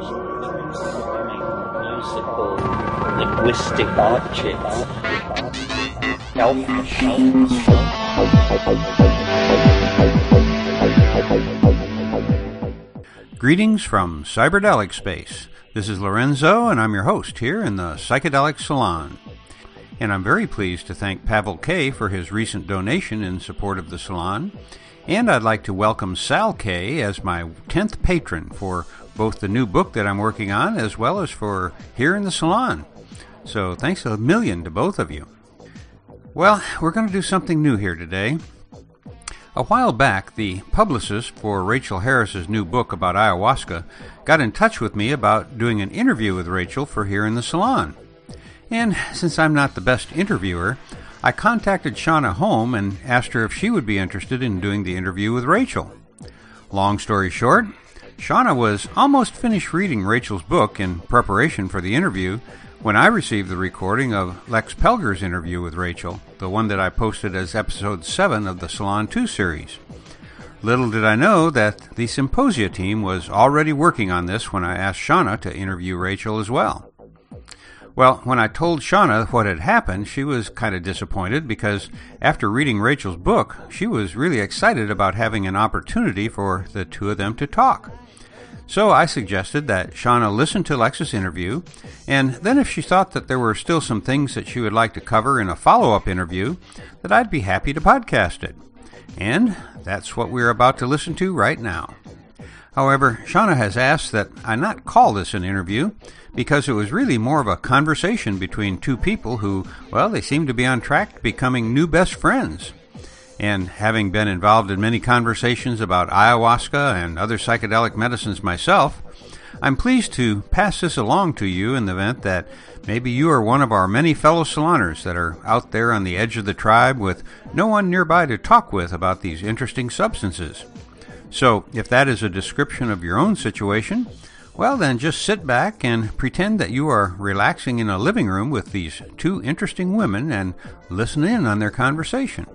musical linguistic objects. Greetings from Cyberdelic Space. This is Lorenzo, and I'm your host here in the Psychedelic Salon. And I'm very pleased to thank Pavel K for his recent donation in support of the salon. And I'd like to welcome Sal K as my 10th patron for both the new book that I'm working on as well as for here in the salon. So thanks a million to both of you. Well, we're going to do something new here today. A while back, the publicist for Rachel Harris's new book about ayahuasca got in touch with me about doing an interview with Rachel for here in the salon. And since I'm not the best interviewer, I contacted Shonagh Home and asked her if she would be interested in doing the interview with Rachel. Long story short, Shonagh was almost finished reading Rachel's book in preparation for the interview when I received the recording of Lex Pelger's interview with Rachel, the one that I posted as episode 7 of the Salon 2 series. Little did I know that the Psymposia team was already working on this when I asked Shonagh to interview Rachel as well. Well, when I told Shonagh what had happened, she was kind of disappointed because after reading Rachel's book, she was really excited about having an opportunity for the two of them to talk. So I suggested that Shonagh listen to Lex's interview, and then if she thought that there were still some things that she would like to cover in a follow up interview, that I'd be happy to podcast it. And that's what we're about to listen to right now. However, Shonagh has asked that I not call this an interview because it was really more of a conversation between two people who, well, they seem to be on track to becoming new best friends. And having been involved in many conversations about ayahuasca and other psychedelic medicines myself, I'm pleased to pass this along to you in the event that maybe you are one of our many fellow saloners that are out there on the edge of the tribe with no one nearby to talk with about these interesting substances. So, if that is a description of your own situation, well, then just sit back and pretend that you are relaxing in a living room with these two interesting women and listen in on their conversation.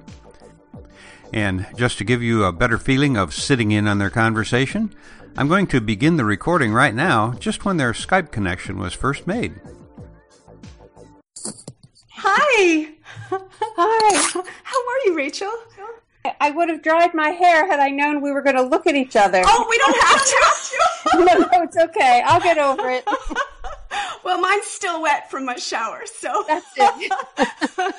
And just to give you a better feeling of sitting in on their conversation, I'm going to begin the recording right now, just when their Skype connection was first made. Hi. Hi. How are you, Rachel? I would have dried my hair had I known we were going to look at each other. Oh, we don't have to. no, no, it's okay. I'll get over it. well, mine's still wet from my shower, so that's it.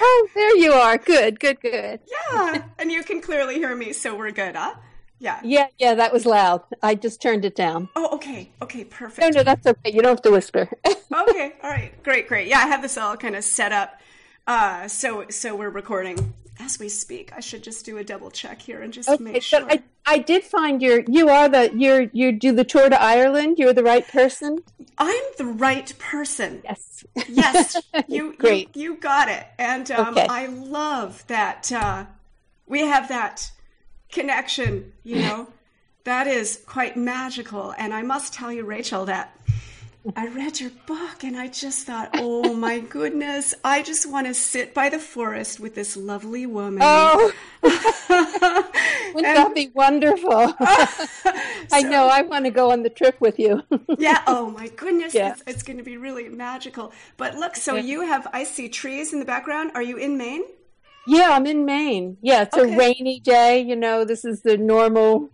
Oh, there you are. Good, good, good. Yeah, and you can clearly hear me, so we're good, huh? Yeah. Yeah, yeah, that was loud. I just turned it down. Oh, okay. Okay, perfect. No, no, that's okay. You don't have to whisper. okay. All right. Great, great. Yeah, I have this all kind of set up. Uh, so so we're recording as we speak. I should just do a double check here and just okay, make sure. I, I did find your you are the you're you do the tour to Ireland. You're the right person. I'm the right person. Yes. Yes. You Great. You, you got it. And um, Okay. I love that uh, we have that connection. You know, that is quite magical. And I must tell you, Rachel, that. I read your book and I just thought, oh my goodness, I just want to sit by the forest with this lovely woman. Oh, wouldn't that be wonderful? I know. I want to go on the trip with you. yeah. Oh my goodness. Yeah. It's, it's going to be really magical. But look, so Okay. you have, I see trees in the background. Are you in Maine? yeah, I'm in Maine. Yeah, it's Okay. a rainy day. You know, this is the normal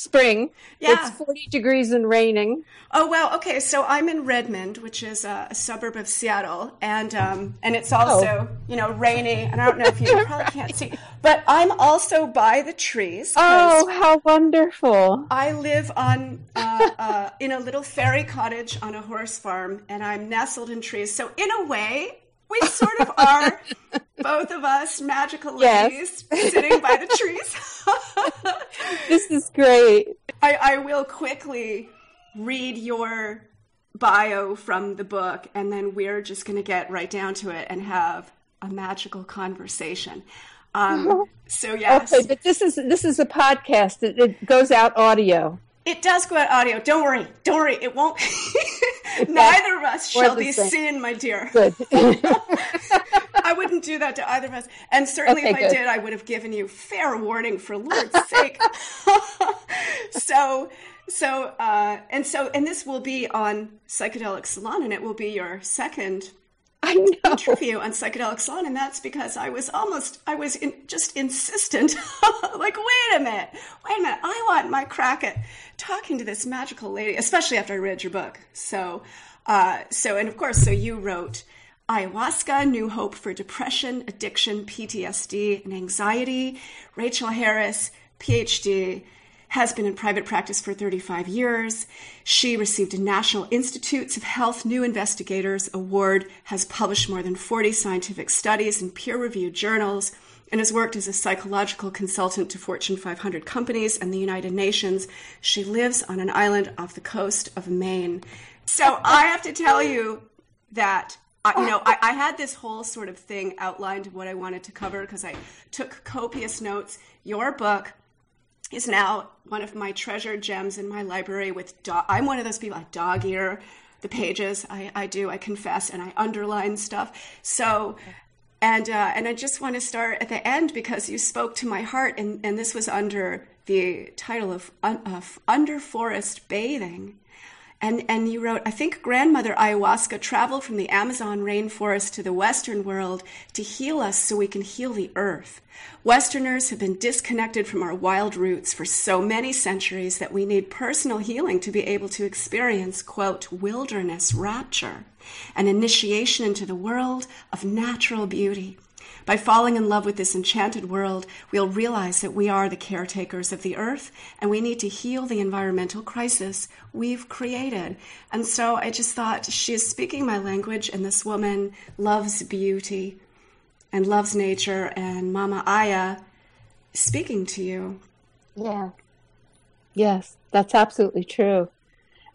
spring. Yeah. It's 40 degrees and raining. Oh well, okay. So I'm in Redmond, which is a, a suburb of Seattle, and um, and it's also you know rainy. And I don't know if you probably can't see, but I'm also by the trees. Oh, how wonderful. I live on uh, uh, in a little fairy cottage on a horse farm, and I'm nestled in trees. So in a way, we sort of are both of us magical Yes. ladies sitting by the trees. This is great. I, I will quickly read your bio from the book, and then we're just going to get right down to it and have a magical conversation. Um, so yes, Okay, but this is this is a podcast. It, it goes out audio. It does go out audio. Don't worry, don't worry. It won't. Neither of us shall be same. seen, my dear. Good. I wouldn't do that to either of us. And certainly, Okay, if I good. did, I would have given you fair warning. For Lord's sake. so so uh, and so and this will be on psychedelic salon and it will be your second I know. interview on psychedelic salon and that's because i was almost i was in, just insistent like wait a minute wait a minute i want my crack at talking to this magical lady especially after i read your book so uh, so and of course so you wrote ayahuasca new hope for depression addiction ptsd and anxiety rachel harris phd has been in private practice for 35 years. She received a National Institutes of Health New Investigators Award, has published more than 40 scientific studies in peer reviewed journals, and has worked as a psychological consultant to Fortune 500 companies and the United Nations. She lives on an island off the coast of Maine. So I have to tell you that uh, you know, I, I, had this whole sort of thing outlined of what I wanted to cover because I took copious notes. Your book is now one of my treasured gems in my library with i'm one of those people i dog ear the pages I, I do i confess and i underline stuff. So and uh, and i just want to start at the end because you spoke to my heart and, and this was under the title of, of under forest bathing and, and you wrote, I think grandmother ayahuasca traveled from the Amazon rainforest to the Western world to heal us so we can heal the earth. Westerners have been disconnected from our wild roots for so many centuries that we need personal healing to be able to experience, quote, wilderness rapture, an initiation into the world of natural beauty. By falling in love with this enchanted world, we'll realize that we are the caretakers of the earth and we need to heal the environmental crisis we've created. And so I just thought she is speaking my language, and this woman loves beauty and loves nature, and Mama Aya speaking to you. Yeah. Yes, that's absolutely true.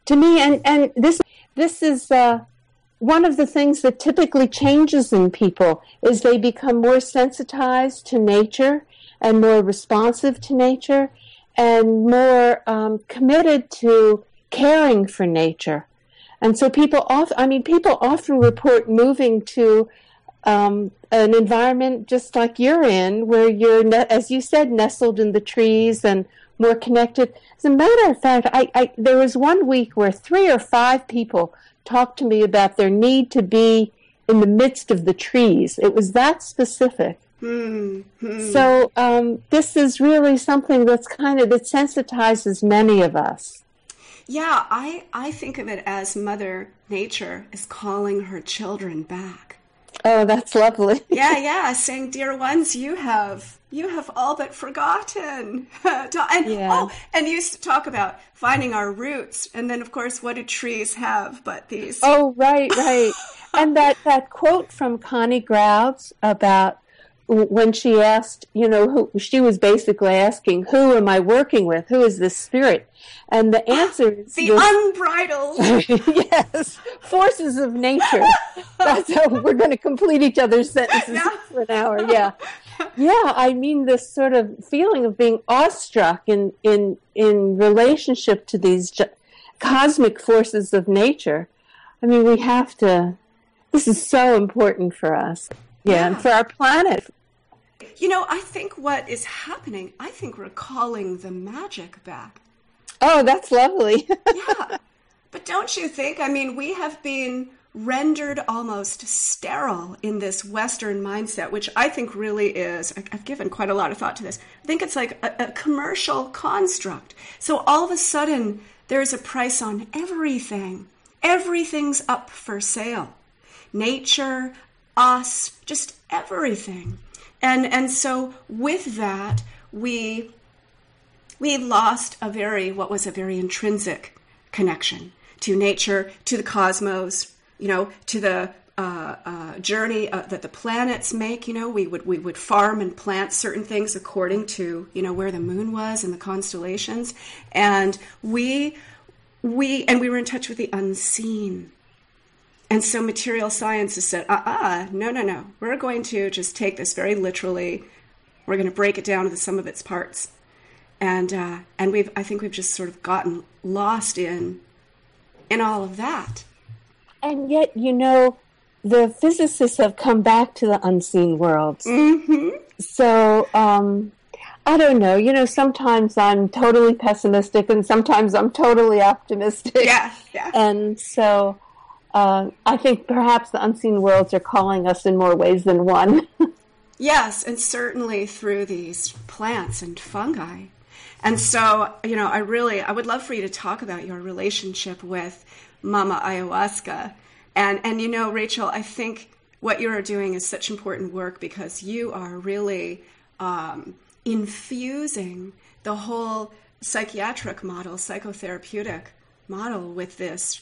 To me, and, and this this is uh, one of the things that typically changes in people is they become more sensitized to nature and more responsive to nature and more um, committed to caring for nature. And so people often, I mean, people often report moving to um, an environment just like you're in, where you're, as you said, nestled in the trees and more connected. As a matter of fact, I, I, there was one week where three or five people talked to me about their need to be in the midst of the trees. It was that specific. Mm-hmm. So um, this is really something that's kind of that sensitizes many of us. Yeah, I I think of it as Mother Nature is calling her children back. Oh, that's lovely. yeah, yeah, saying, "Dear ones, you have you have all but forgotten." and yeah. oh, and you used to talk about finding our roots, and then of course, what do trees have but these? Oh, right, right. and that that quote from Connie Grauds about when she asked, you know, who she was basically asking, "Who am I working with? Who is this spirit?" And the answer is the unbridled. yes, forces of nature. That's how we're going to complete each other's sentences for an hour. Yeah, yeah. I mean, this sort of feeling of being awestruck in in in relationship to these ju- cosmic forces of nature. I mean, we have to. This is so important for us. Yeah, and Yeah. for our planet. You know, I think what is happening, I think we're calling the magic back. Oh, that's lovely. Yeah. but don't you think? I mean, we have been rendered almost sterile in this Western mindset, which I think really is, I've given quite a lot of thought to this. I think it's like a, a commercial construct. So all of a sudden, there's a price on everything. Everything's up for sale. Nature, us, just everything. And, and so with that, we we lost a very what was a very intrinsic connection to nature to the cosmos you know to the uh, uh, journey uh, that the planets make you know. We would we would farm and plant certain things according to you know where the moon was and the constellations. And we we and we were in touch with the unseen and so material science has said uh-uh no no no we're going to just take this very literally we're going to break it down into some of its parts and uh, and we've I think we've just sort of gotten lost in in all of that. and yet, you know, the physicists have come back to the unseen worlds. Mm-hmm. So um, I don't know. You know, sometimes I'm totally pessimistic and sometimes I'm totally optimistic. Yeah, yeah. And so uh, I think perhaps the unseen worlds are calling us in more ways than one. yes, and certainly through these plants and fungi. And so, you know, I really, I would love for you to talk about your relationship with Mama Ayahuasca. And, and you know, Rachel, I think what you are doing is such important work because you are really um, infusing the whole psychiatric model, psychotherapeutic model with this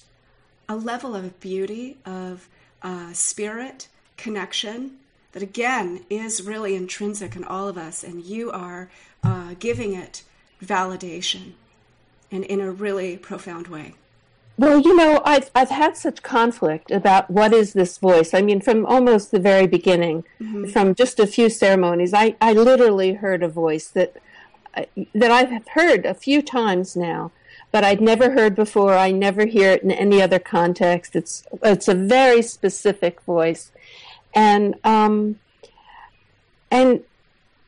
a level of beauty, of uh, spirit, connection that again is really intrinsic in all of us, and you are uh, giving it validation and in a really profound way. Well, you know, I've I've had such conflict about what is this voice. I mean, from almost the very beginning, mm-hmm. from just a few ceremonies, I, I literally heard a voice that that I've heard a few times now, but I'd never heard before. I never hear it in any other context. It's it's a very specific voice, and um, and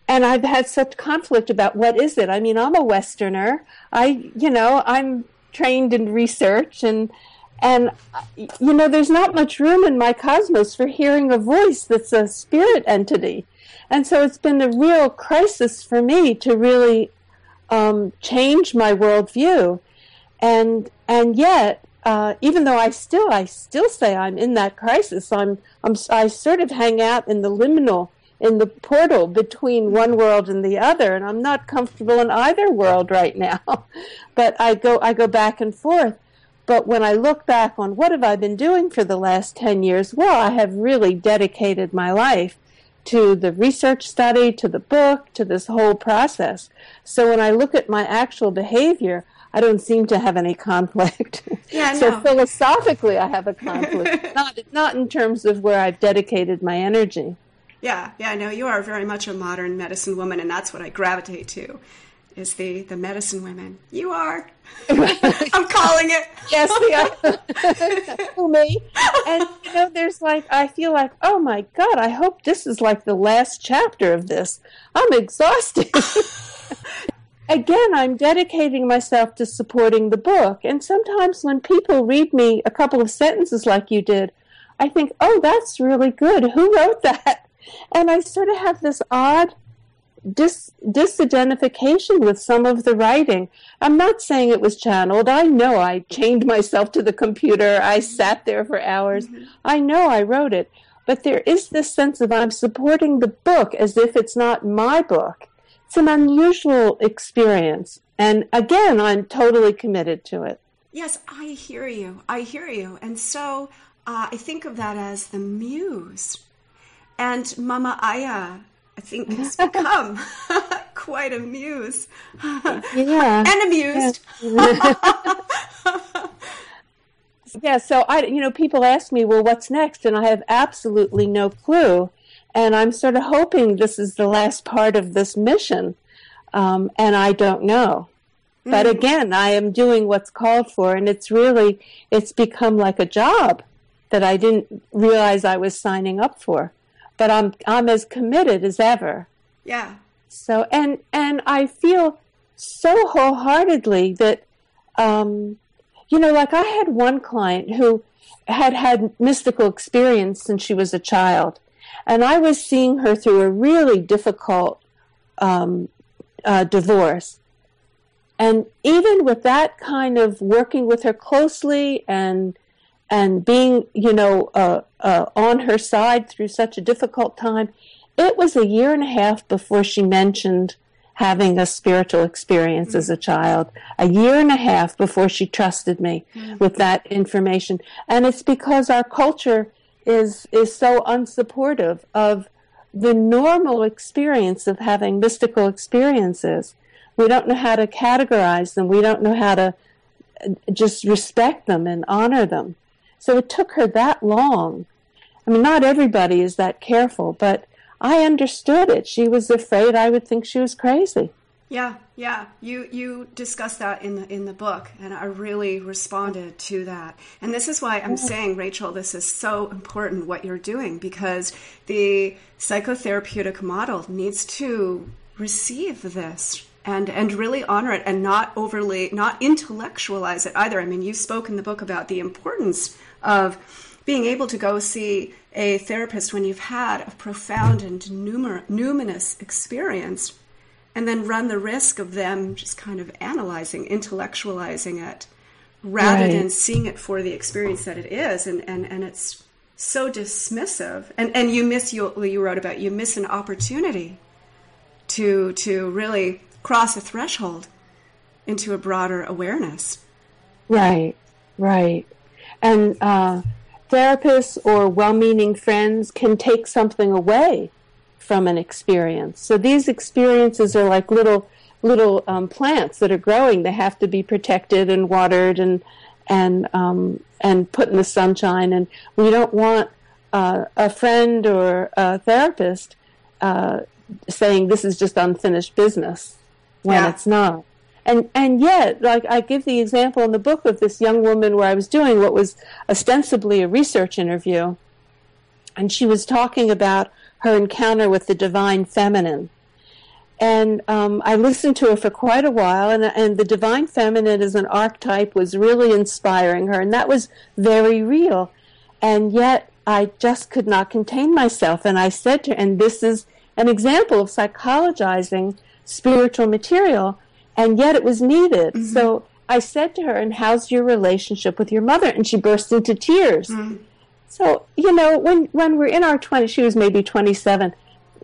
and I've had such conflict about what is it. I mean, I'm a Westerner. I you know I'm trained in research and and you know there's not much room in my cosmos for hearing a voice that's a spirit entity and so it's been a real crisis for me to really um, change my worldview and and yet uh, even though I still I still say I'm in that crisis I'm, I'm I sort of hang out in the liminal in the portal between one world and the other, and I'm not comfortable in either world right now. but I go I go back and forth. But when I look back on what have I been doing for the last 10 years, well, I have really dedicated my life to the research study, to the book, to this whole process. So when I look at my actual behavior, I don't seem to have any conflict. Yeah, so no. philosophically, I have a conflict, not not in terms of where I've dedicated my energy. Yeah, yeah, no, you are very much a modern medicine woman, and that's what I gravitate to. Is the the medicine women? You are. I'm calling it. yes, me. And you know, there's like I feel like, oh my god, I hope this is like the last chapter of this. I'm exhausted. Again, I'm dedicating myself to supporting the book, and sometimes when people read me a couple of sentences like you did, I think, oh, that's really good. Who wrote that? And I sort of have this odd dis- disidentification with some of the writing. I'm not saying it was channeled. I know I chained myself to the computer. I sat there for hours. Mm-hmm. I know I wrote it. But there is this sense of I'm supporting the book as if it's not my book. It's an unusual experience. And again, I'm totally committed to it. Yes, I hear you. I hear you. And so uh, I think of that as the muse and Mama Aya, I think, has become quite amused. Yeah. and amused. Yeah. yeah, so I, you know, people ask me, well, what's next? And I have absolutely no clue. And I'm sort of hoping this is the last part of this mission. Um, and I don't know. But mm. again, I am doing what's called for, and it's really, it's become like a job that I didn't realize I was signing up for but I'm I'm as committed as ever. Yeah. So and and I feel so wholeheartedly that um, you know, like I had one client who had had mystical experience since she was a child, and I was seeing her through a really difficult um, uh, divorce. And even with that kind of working with her closely and and being, you know, uh, uh, on her side through such a difficult time. It was a year and a half before she mentioned having a spiritual experience mm-hmm. as a child. A year and a half before she trusted me mm-hmm. with that information. And it's because our culture is is so unsupportive of the normal experience of having mystical experiences. We don't know how to categorize them. We don't know how to uh, just respect them and honor them. So it took her that long. I mean, not everybody is that careful, but I understood it. She was afraid I would think she was crazy. Yeah, yeah. You you discussed that in the in the book, and I really responded to that. And this is why I'm mm-hmm. saying, Rachel, this is so important what you're doing because the psychotherapeutic model needs to receive this and and really honor it and not overly not intellectualize it either. I mean, you spoke in the book about the importance of being able to go see a therapist when you've had a profound and numer- numinous experience and then run the risk of them just kind of analyzing, intellectualizing it rather right. than seeing it for the experience that it is. And, and, and it's so dismissive. And, and you miss, you, you wrote about, you miss an opportunity to, to really cross a threshold into a broader awareness. Right, right. And uh, therapists or well meaning friends can take something away from an experience. So these experiences are like little little um, plants that are growing. They have to be protected and watered and and um, and put in the sunshine. And we don't want uh, a friend or a therapist uh, saying this is just unfinished business when yeah. it's not. And and yet, like I give the example in the book of this young woman where I was doing what was ostensibly a research interview, and she was talking about her encounter with the divine feminine. And um, I listened to her for quite a while, and, and the divine feminine as an archetype was really inspiring her, and that was very real. And yet, I just could not contain myself, and I said to her, and this is an example of psychologizing spiritual material and yet it was needed. Mm-hmm. So I said to her, "And how's your relationship with your mother?" And she burst into tears. Mm-hmm. So you know, when when we're in our twenties, she was maybe twenty seven.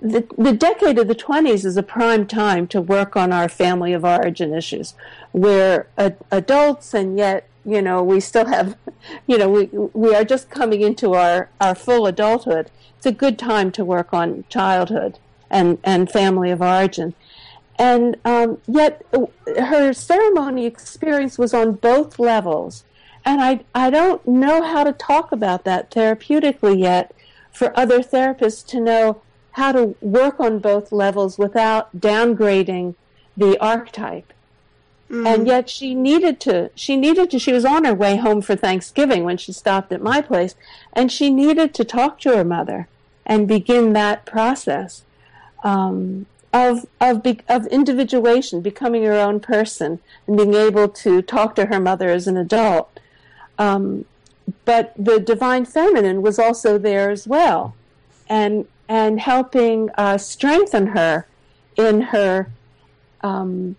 The, the decade of the 20s is a prime time to work on our family of origin issues. We're a, adults, and yet, you know, we still have, you know, we, we are just coming into our, our full adulthood. It's a good time to work on childhood and, and family of origin. And um, yet, her ceremony experience was on both levels. And I, I don't know how to talk about that therapeutically yet for other therapists to know how to work on both levels without downgrading the archetype. Mm-hmm. And yet she needed to, she needed to, she was on her way home for Thanksgiving when she stopped at my place, and she needed to talk to her mother and begin that process. Um, of of be, of individuation, becoming her own person, and being able to talk to her mother as an adult. Um, but the divine feminine was also there as well, and and helping uh, strengthen her in her um,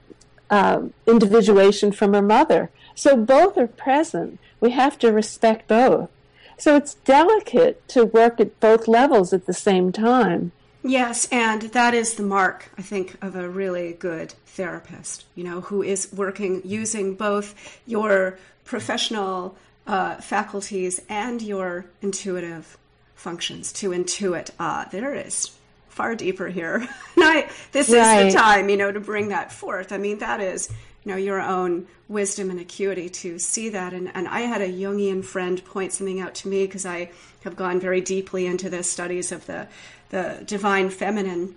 uh, individuation from her mother. So both are present. We have to respect both. So it's delicate to work at both levels at the same time. Yes, and that is the mark, I think, of a really good therapist, you know, who is working using both your professional uh, faculties and your intuitive functions to intuit, ah, there is far deeper here. I, this right. is the time, you know, to bring that forth. I mean, that is, you know, your own wisdom and acuity to see that. And, and I had a Jungian friend point something out to me because I have gone very deeply into the studies of the the divine feminine.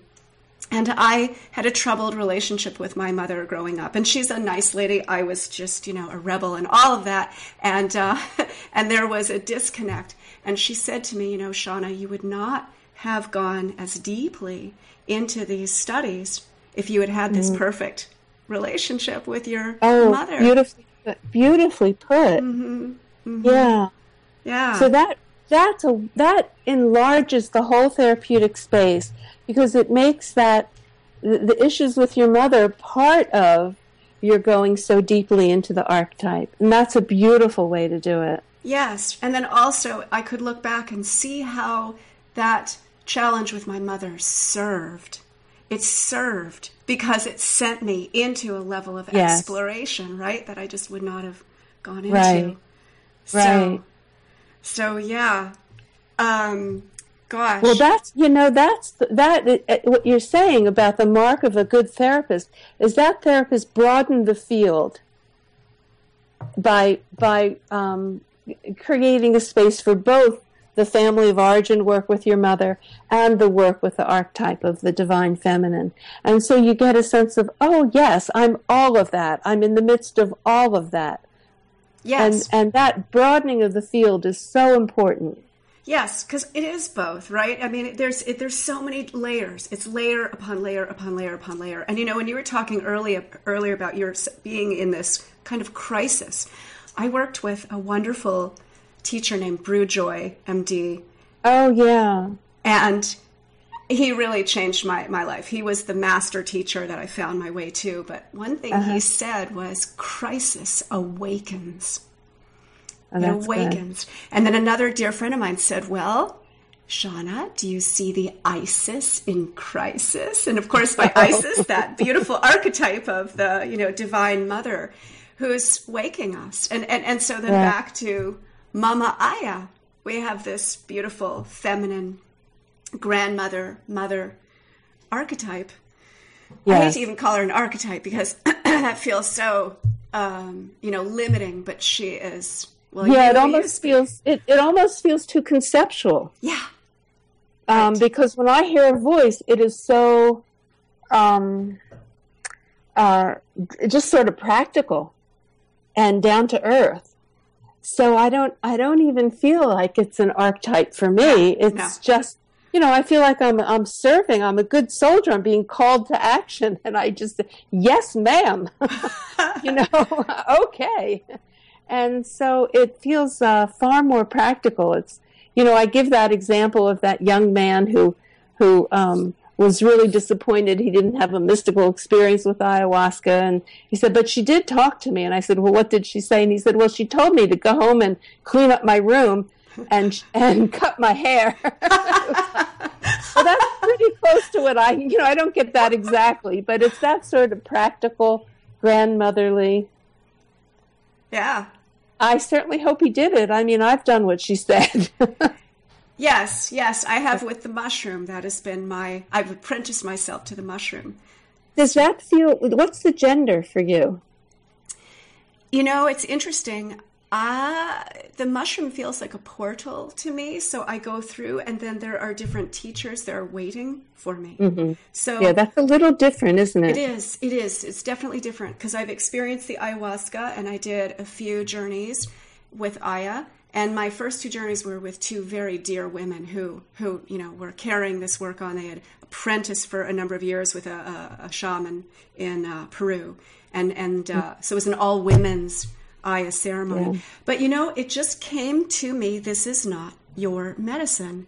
And I had a troubled relationship with my mother growing up, and she's a nice lady. I was just, you know, a rebel and all of that, and uh, and there was a disconnect. And she said to me, you know, Shonagh, you would not have gone as deeply into these studies if you had had this mm. perfect relationship with your oh, mother. Beautifully, beautifully put. Mm-hmm. Mm-hmm. Yeah, yeah. So that that's a that enlarges the whole therapeutic space because it makes that the, issues with your mother part of you're going so deeply into the archetype. And that's a beautiful way to do it. Yes. And then also i could look back and see how that challenge with my mother served. It served because it sent me into a level of yes. exploration right that i just would not have gone into. Right. So, right. so yeah, um, gosh. Well, that's you know that's that uh, what you're saying about the mark of a good therapist is that therapist broadened the field by by um, creating a space for both the family of origin work with your mother and the work with the archetype of the divine feminine. And so you get a sense of, oh, yes, I'm all of that. I'm in the midst of all of that. Yes. And, and that broadening of the field is so important. Yes, because it is both, right? I mean, there's it, there's so many layers. It's layer upon layer upon layer upon layer. And you know, when you were talking earlier earlier about your being in this kind of crisis, I worked with a wonderful teacher named Brugh Joy, MD. Oh yeah, and he really changed my my life. He was the master teacher that I found my way to. But one thing uh-huh. he said was, "Crisis awakens." Oh, it awakens. Good. And then another dear friend of mine said, Well, Shonagh, do you see the Isis in crisis? And of course, by Isis, that beautiful archetype of the, you know, divine mother who's waking us. And, and, and so then yeah. back to Mama Aya, we have this beautiful feminine grandmother, mother archetype. Yes. I hate to even call her an archetype because that feels so, um, you know, limiting, but she is well, yeah, it almost feels it, it almost feels too conceptual. Yeah. Um, right. Because when I hear a voice, it is so um, uh, just sort of practical and down to earth. So I don't I don't even feel like it's an archetype for me. It's no. just you know, I feel like I'm I'm serving. I'm a good soldier. I'm being called to action, and I just yes, ma'am. you know, okay and so it feels uh, far more practical. It's you know I give that example of that young man who who um, was really disappointed he didn't have a mystical experience with ayahuasca, and he said, "But she did talk to me." And I said, "Well, what did she say?" And he said, "Well, she told me to go home and clean up my room." and and cut my hair. well, that's pretty close to what I, you know, I don't get that exactly, but it's that sort of practical, grandmotherly. Yeah, I certainly hope he did it. I mean, I've done what she said. yes, yes, I have with the mushroom. That has been my, I've apprenticed myself to the mushroom. Does that feel, what's the gender for you? You know, it's interesting. Uh, the mushroom feels like a portal to me. So I go through, and then there are different teachers that are waiting for me. Mm-hmm. So yeah, that's a little different, isn't it? It is. It is. It's definitely different because I've experienced the ayahuasca, and I did a few journeys with Aya. And my first two journeys were with two very dear women who, who you know, were carrying this work on. They had apprenticed for a number of years with a, a, a shaman in uh, Peru, and and uh, mm-hmm. so it was an all women's Aya ceremony. Yeah. But you know, it just came to me this is not your medicine.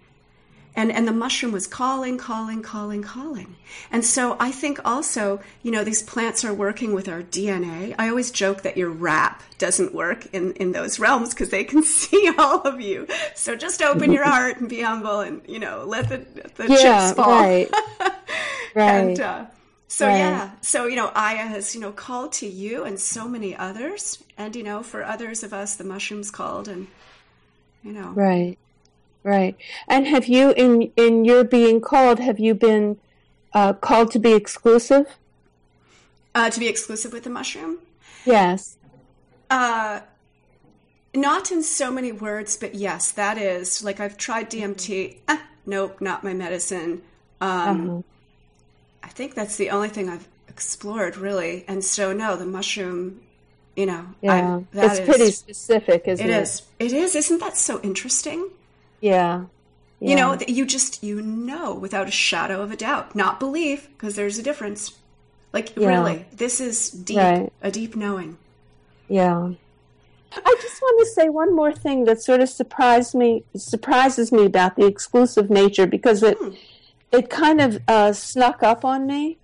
And, and the mushroom was calling, calling, calling, calling. And so I think also, you know, these plants are working with our DNA. I always joke that your rap doesn't work in, in those realms because they can see all of you. So just open your heart and be humble and, you know, let the, the yeah, chips fall. Right. right. and, uh, so right. yeah, so you know, Aya has you know called to you and so many others, and you know, for others of us, the mushrooms called, and you know, right, right. And have you, in in your being called, have you been uh, called to be exclusive? Uh, to be exclusive with the mushroom? Yes. Uh, not in so many words, but yes, that is like I've tried DMT. Ah, nope, not my medicine. Um, uh-huh I think that's the only thing I've explored really. And so no, the mushroom, you know, yeah, it's is, pretty specific, isn't it? It is. It is. Isn't that so interesting? Yeah. yeah. You know, you just you know without a shadow of a doubt, not believe because there's a difference. Like yeah. really, this is deep, right. a deep knowing. Yeah. I just want to say one more thing that sort of surprised me surprises me about the exclusive nature because it hmm it kind of uh, snuck up on me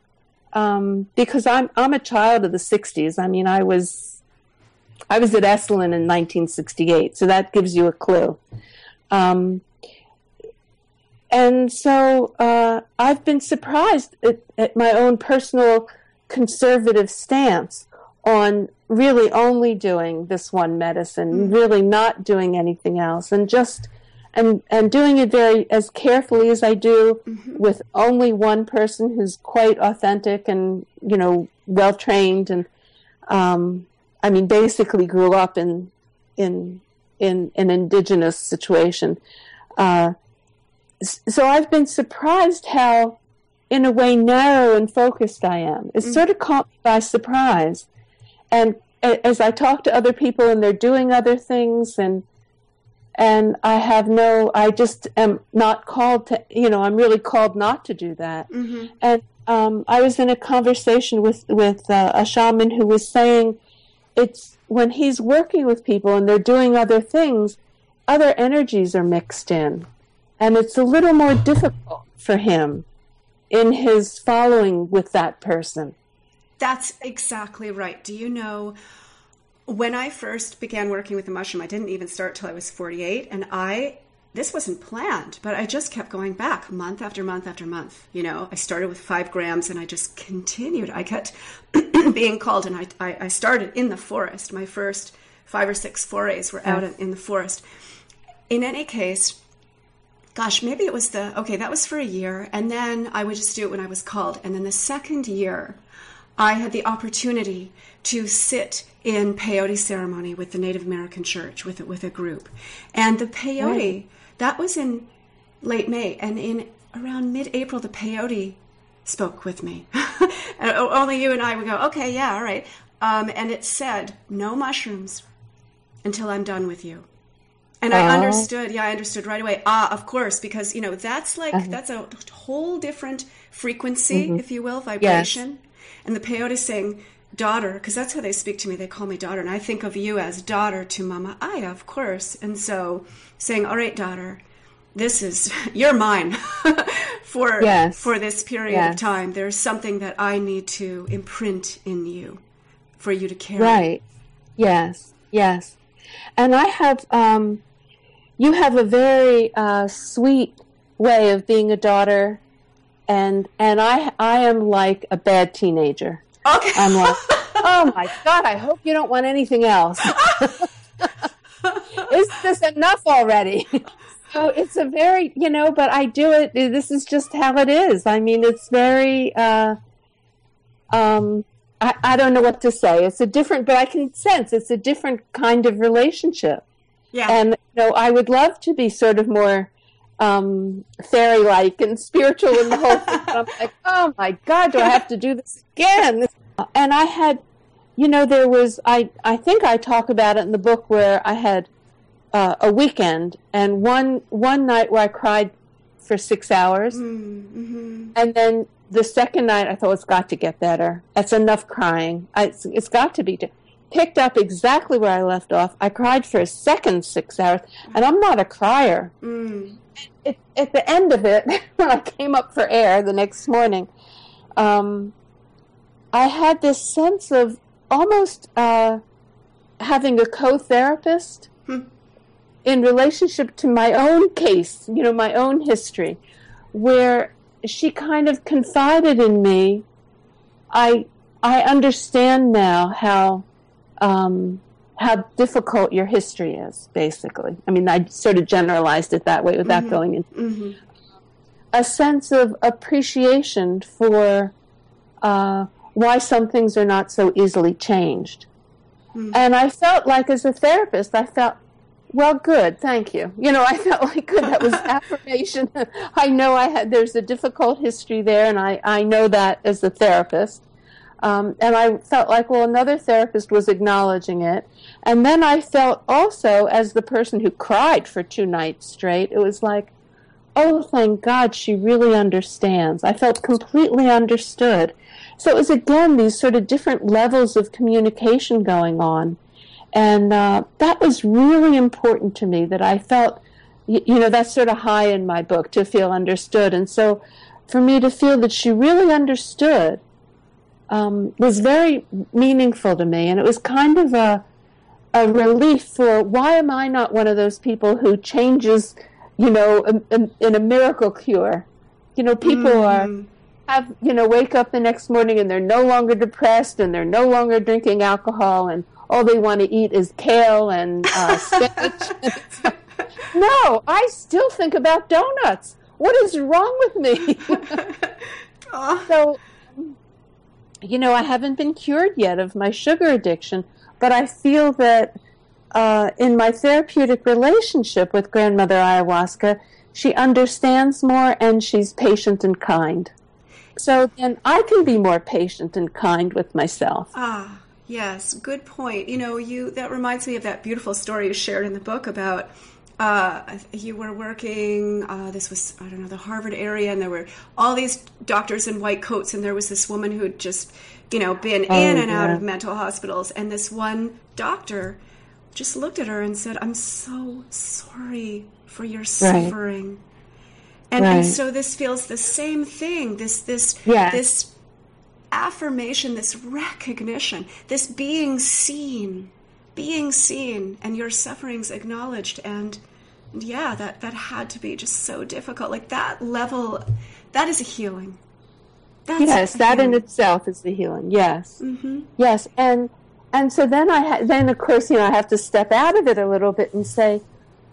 um, because I'm I'm a child of the '60s. I mean, I was I was at Esalen in 1968, so that gives you a clue. Um, and so uh, I've been surprised at, at, my own personal conservative stance on really only doing this one medicine, mm. really not doing anything else, and just and and doing it very as carefully as I do mm-hmm. with only one person who's quite authentic and you know well trained and um, I mean basically grew up in in in an indigenous situation. Uh, so I've been surprised how, in a way, narrow and focused I am. It mm-hmm. sort of caught me by surprise, and as I talk to other people and they're doing other things and and I have no, I just am not called to, you know, I'm really called not to do that. Mm-hmm. And um, I was in a conversation with with uh, a shaman who was saying, it's when he's working with people and they're doing other things, other energies are mixed in, and it's a little more difficult for him in his following with that person. That's exactly right. Do you know? When I first began working with the mushroom, I didn't even start till I was 48, and I this wasn't planned, but I just kept going back month after month after month. You know, I started with five grams and I just continued. I kept being called, and I, I, I, started in the forest. My first five or six forays were out in the forest. In any case, gosh, maybe it was the okay, that was for a year, and then I would just do it when I was called. And then the second year, I had the opportunity to sit in peyote ceremony with the Native American Church with with a group, and the peyote right. that was in late May, and in around mid-April, the peyote spoke with me. and only you and I would go, okay, yeah, all right. Um, and it said, no mushrooms until I'm done with you. And I understood, yeah, I understood right away. Ah, of course, because you know that's like uh-huh. that's a whole different frequency, mm-hmm. if you will, vibration. Yes. And the peyote saying, daughter, because that's how they speak to me. They call me daughter. And I think of you as daughter to Mama Aya, of course. And so saying, all right, daughter, this is, you're mine for, yes. for this period yes. of time. There's something that I need to imprint in you for you to carry. Right. Yes. Yes. And I have, um, you have a very uh, sweet way of being a daughter and and I I am like a bad teenager. Okay. I'm like, oh my god! I hope you don't want anything else. is this enough already? so it's a very you know, but I do it. This is just how it is. I mean, it's very. Uh, um, I, I don't know what to say. It's a different, but I can sense it's a different kind of relationship. Yeah. And you know, I would love to be sort of more um, fairy like and spiritual in the whole thing. I'm like, oh my God, do I have to do this again? And I had, you know, there was, I, I think I talk about it in the book where I had uh, a weekend and one, one night where I cried for six hours. Mm-hmm. And then the second night I thought it's got to get better. That's enough crying. I, it's, it's got to be. Picked up exactly where I left off. I cried for a second six hours, and I'm not a crier. Mm it, at the end of it, when I came up for air the next morning, um, I had this sense of almost uh, having a co-therapist hmm. in relationship to my own case, you know, my own history, where she kind of confided in me. I I understand now how um, how difficult your history is, basically. I mean, I sort of generalized it that way without mm-hmm. going in. mm-hmm. a sense of appreciation for uh, why some things are not so easily changed. Mm-hmm. And I felt like, as a therapist, I felt, well, good, thank you. You know, I felt like good. That was affirmation. I know I had. There's a difficult history there, and I I know that as a therapist. Um, and I felt like, well, another therapist was acknowledging it. And then I felt also, as the person who cried for two nights straight, it was like, oh, thank God she really understands. I felt completely understood. So it was again these sort of different levels of communication going on. And uh, that was really important to me that I felt, you, you know, that's sort of high in my book to feel understood. And so for me to feel that she really understood um, was very meaningful to me, and it was kind of a a relief for why am I not one of those people who changes, you know, in, in a miracle cure? You know, people mm-hmm. are have you know wake up the next morning and they're no longer depressed and they're no longer drinking alcohol and all they want to eat is kale and uh, spinach. no, I still think about donuts. What is wrong with me? so you know, I haven't been cured yet of my sugar addiction, but I feel that uh, in my therapeutic relationship with grandmother ayahuasca, she understands more and she's patient and kind. So then I can be more patient and kind with myself. Ah, yes, good point. You know, you that reminds me of that beautiful story you shared in the book about uh, you were working. Uh, this was I don't know the Harvard area, and there were all these doctors in white coats, and there was this woman who had just you know been Oh, in and out of mental hospitals, and this one doctor just looked at her and said, "I'm so sorry for your suffering." And, and Right. so this feels the same thing. This this Yes. this affirmation, this recognition, this being seen, being seen, and your sufferings acknowledged. And, and yeah, that, that had to be just so difficult. Like that level, that is a healing. That's yes that in itself is the healing yes Mm-hmm. yes and and so then i ha- then of course you know i have to step out of it a little bit and say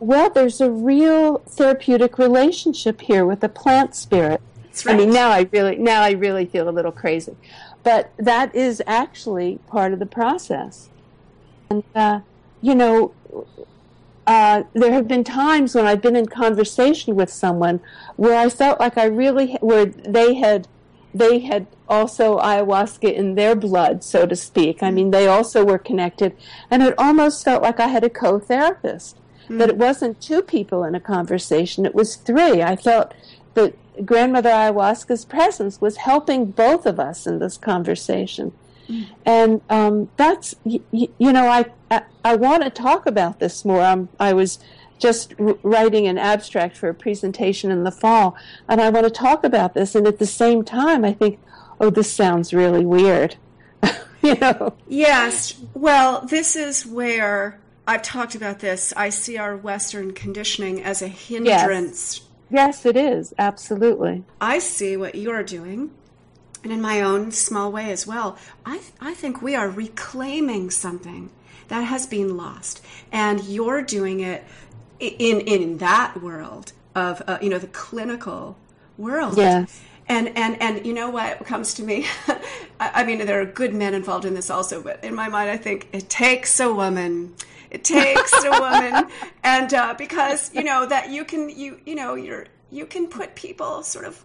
well there's a real therapeutic relationship here with the plant spirit right. i mean now i really now i really feel a little crazy but that is actually part of the process and uh, you know uh, there have been times when I've been in conversation with someone where I felt like I really where they had they had also ayahuasca in their blood, so to speak. I mean, they also were connected, and it almost felt like I had a co-therapist. That it wasn't two people in a conversation; it was three. I felt that grandmother ayahuasca's presence was helping both of us in this conversation and um, that's y- y- you know I I, I want to talk about this more. Um, I was just writing an abstract for a presentation in the fall, and I want to talk about this. And at the same time, I think, oh, this sounds really weird. you know, Yes. Well, this is where I've talked about this. I see our Western conditioning as a hindrance yes, it is absolutely. I see what you're doing, and in my own small way as well. I, th- I think we are reclaiming something that has been lost, and you're doing it in in that world of uh, you know the clinical world. Yes. And, and and you know what comes to me? I, I mean, there are good men involved in this also, but in my mind, I think it takes a woman. It takes a woman, and uh, because you know that you can you you know you're you can put people sort of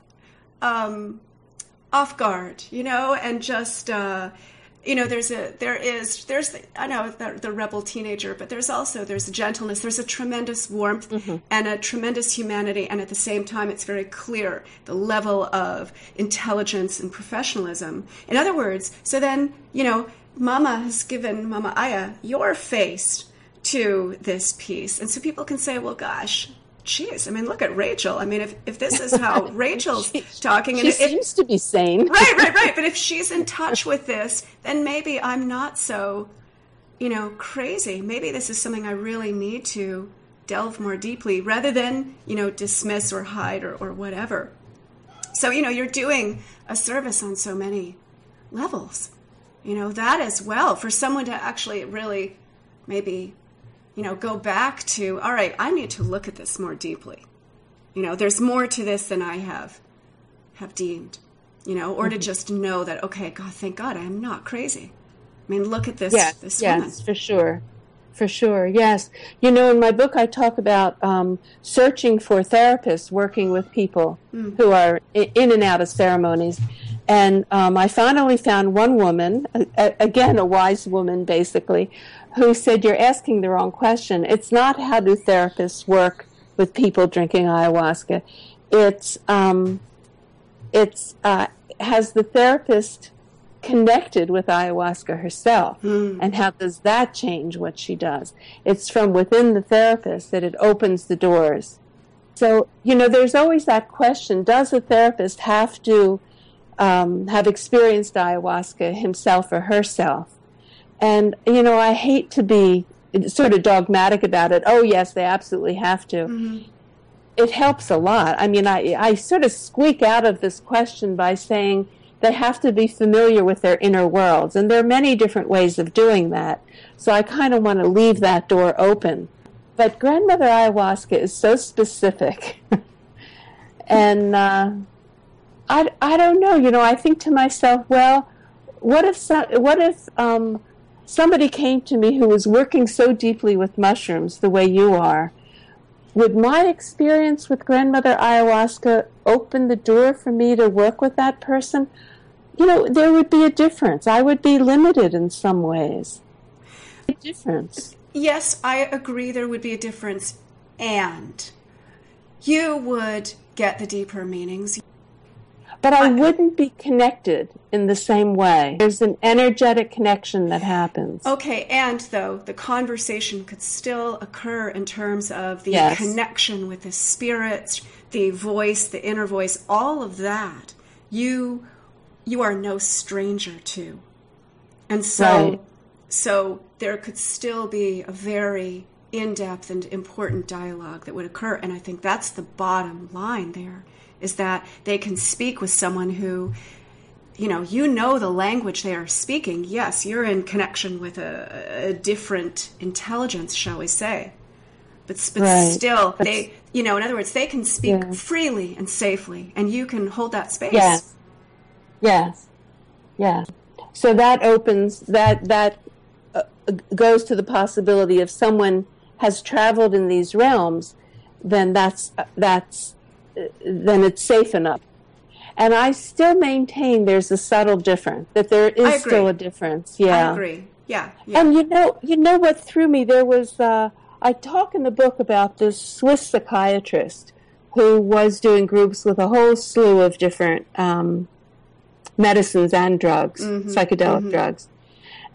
um, off guard, you know, and just uh, you know, there's a there is there's the, I know the, the rebel teenager, but there's also there's a gentleness, there's a tremendous warmth and a tremendous humanity, and at the same time, it's very clear the level of intelligence and professionalism. In other words, so then you know, Mama has given Mama Aya your face to this piece, and so people can say, well, gosh. Geez, I mean, look at Rachel. I mean, if, if this is how Rachel's talking, She and if, seems to be sane. right, right, right. But if she's in touch with this, then maybe I'm not so, you know, crazy. Maybe this is something I really need to delve more deeply rather than, you know, dismiss or hide or, or whatever. So, you know, you're doing a service on so many levels. You know, that as well, for someone to actually really maybe, you know, go back to, all right, I need to look at this more deeply. You know, there's more to this than I have have deemed, you know, or to just know that okay, God, thank God, I am not crazy. I mean, look at this Yes, this yes, woman. for sure. For sure, yes. You know, in my book, I talk about um, searching for therapists working with people who are in and out of ceremonies. And um, I finally found one woman, a- a- again, a wise woman, basically, who said, You're asking the wrong question. It's not how do therapists work with people drinking ayahuasca. It's, um, it's uh, has the therapist connected with ayahuasca herself? And how does that change what she does? It's from within the therapist that it opens the doors. So you know there's always that question does a therapist have to um, have experienced ayahuasca himself or herself and you know i hate to be sort of dogmatic about it oh yes they absolutely have to it helps a lot. I mean, I, I sort of squeak out of this question by saying they have to be familiar with their inner worlds. And there are many different ways of doing that. So I kind of want to leave that door open. But grandmother ayahuasca is so specific. and uh, I, I don't know, you know, I think to myself, well, what if, so, what if um, somebody came to me who was working so deeply with mushrooms the way you are? would my experience with grandmother ayahuasca open the door for me to work with that person? You know, there would be a difference. I would be limited in some ways. A difference. Yes, I agree there would be a difference. and you would get the deeper meanings. But I wouldn't be connected in the same way. There's an energetic connection that happens. Okay, and though the conversation could still occur in terms of the Yes. connection with the spirits, the voice, the inner voice, all of that, you you are no stranger to. And so Right. so there could still be a very in-depth and important dialogue that would occur and I think that's the bottom line there is that they can speak with someone who you know you know the language they are speaking yes you're in connection with a, a different intelligence shall we say but, but Right. still But- they you know in other words they can speak Yeah. freely and safely and you can hold that space Yes. Yes. Yes. So that opens that that uh, goes to the possibility if someone has traveled in these realms, then that's that's uh, then it's safe enough. And I still maintain there's a subtle difference that there is still a difference. Yeah. i agree yeah yeah And you know, you know what threw me? There was uh, I talk in the book about this Swiss psychiatrist who was doing groups with a whole slew of different um, medicines and drugs, psychedelic drugs,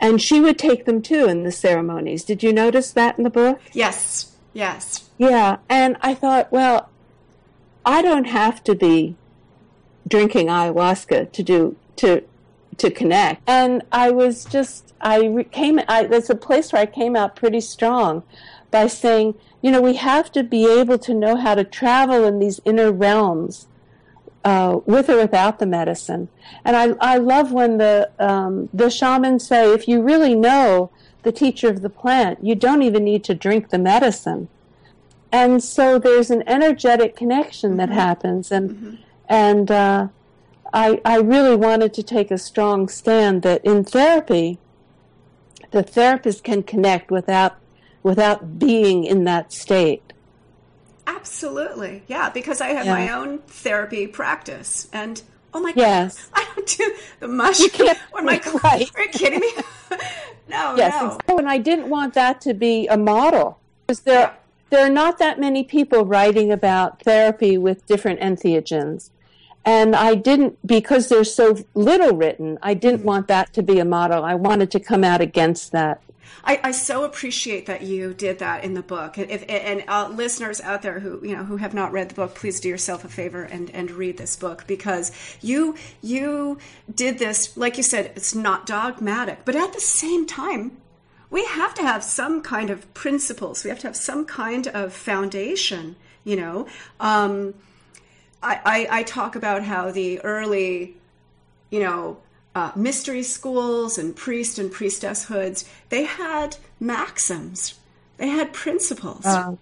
and she would take them too in the ceremonies. Did you notice that in the book? yes yes Yeah, and I thought, well, I don't have to be drinking ayahuasca to do to to connect. And I was just I came I there's a place where I came out pretty strong by saying, you know, we have to be able to know how to travel in these inner realms uh, with or without the medicine. And I, I love when the um, the shamans say, if you really know the teacher of the plant, you don't even need to drink the medicine. And so there's an energetic connection that happens, and and uh, I I really wanted to take a strong stand that in therapy, the therapist can connect without without being in that state. absolutely yeah because i have Yeah. my own therapy practice and oh my Yes. god i don't do the mushroom or my right. are you kidding me no Yes, no and I didn't want that to be a model because there. There are not that many people writing about therapy with different entheogens. And I didn't, because there's so little written, I didn't want that to be a model. I wanted to come out against that. I, I so appreciate that you did that in the book. And If, and uh, listeners out there who you know who have not read the book, please do yourself a favor and, and read this book because you you did this like you said. It's not dogmatic, but at the same time, we have to have some kind of principles. We have to have some kind of foundation. You know, um, I, I I talk about how the early you know, uh, mystery schools and priest and priestesshoods, they had maxims, they had principles, Uh,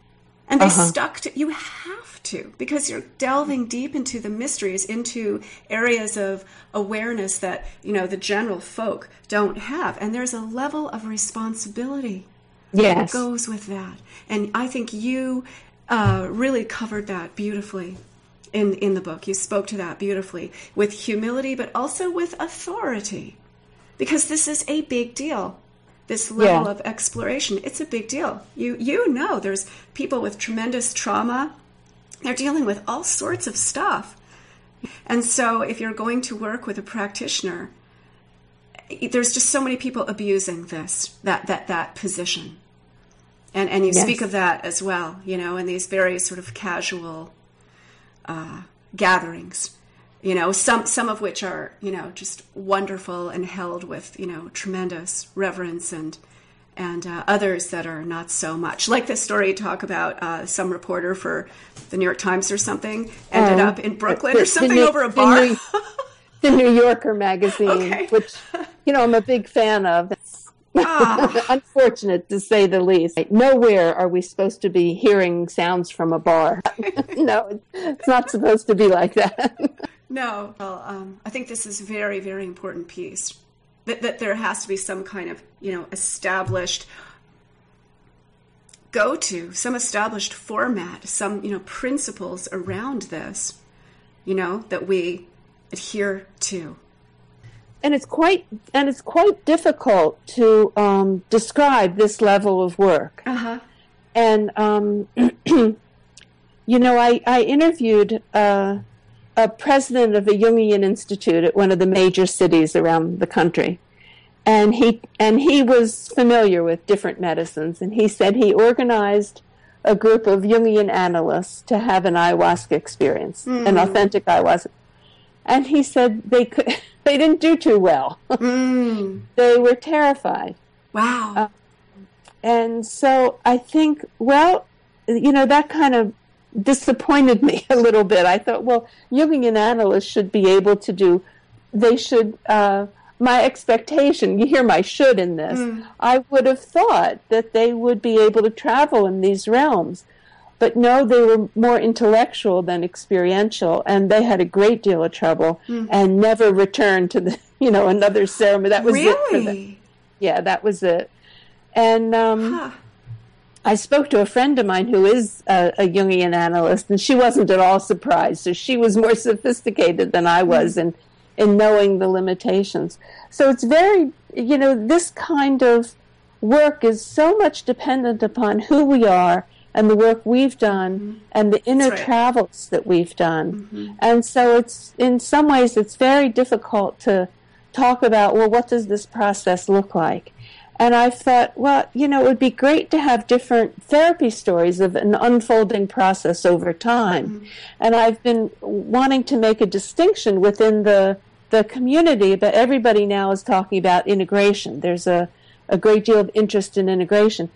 and they uh-huh. stuck to. You have to because you're delving deep into the mysteries, into areas of awareness that you know the general folk don't have, and there's a level of responsibility Yes. goes with that. And I think you uh, really covered that beautifully in, in the book. You spoke to that beautifully with humility, but also with authority. Because this is a big deal. This level Yeah. of exploration, it's a big deal. You you know there's people with tremendous trauma. They're dealing with all sorts of stuff. And so if you're going to work with a practitioner, there's just so many people abusing this that that that position and and you Yes. speak of that as well you know in these very sort of casual uh, gatherings you know some some of which are you know just wonderful and held with you know tremendous reverence and and uh, others that are not so much like this story you talk about uh, some reporter for the new york times or something ended Oh, up in brooklyn the- or something New- over a the bar New- the New Yorker magazine, Okay. which you know I'm a big fan of. Ah. Unfortunate to say the least. Nowhere are we supposed to be hearing sounds from a bar. no, it's not supposed to be like that. No, well, um, I think this is a very, very important piece. That, that there has to be some kind of, you know, established go to, some established format, some, you know, principles around this, you know, that we adhere to. and it's quite and it's quite difficult to um, describe this level of work. Uh huh. and um, you know, I I interviewed uh, a president of a Jungian institute at one of the major cities around the country, and he and he was familiar with different medicines, and he said he organized a group of Jungian analysts to have an ayahuasca experience, mm. an authentic ayahuasca, and he said they could they didn't do too well. Mm. they were terrified. Wow. Uh, and so I think, well, you know, that kind of disappointed me a little bit. I thought, well, Jungian analysts should be able to do, they should, uh, my expectation, you hear my should in this, mm. I would have thought that they would be able to travel in these realms. But no, they were more intellectual than experiential, and they had a great deal of trouble mm. and never returned to the, you know, another ceremony. That was really? it for them. Yeah, that was it. And um, huh. I spoke to a friend of mine who is a, a, Jungian analyst, and she wasn't at all surprised. So she was more sophisticated than I was in, in knowing the limitations. So it's very, you know, this kind of work is so much dependent upon who we are and the work we've done mm-hmm. and the inner right. travels that we've done. Mm-hmm. And so it's, in some ways, it's very difficult to talk about, well, what does this process look like? And I thought, well, you know, it would be great to have different therapy stories of an unfolding process over time. Mm-hmm. And I've been wanting to make a distinction within the the community, but everybody now is talking about integration. There's a, a great deal of interest in integration.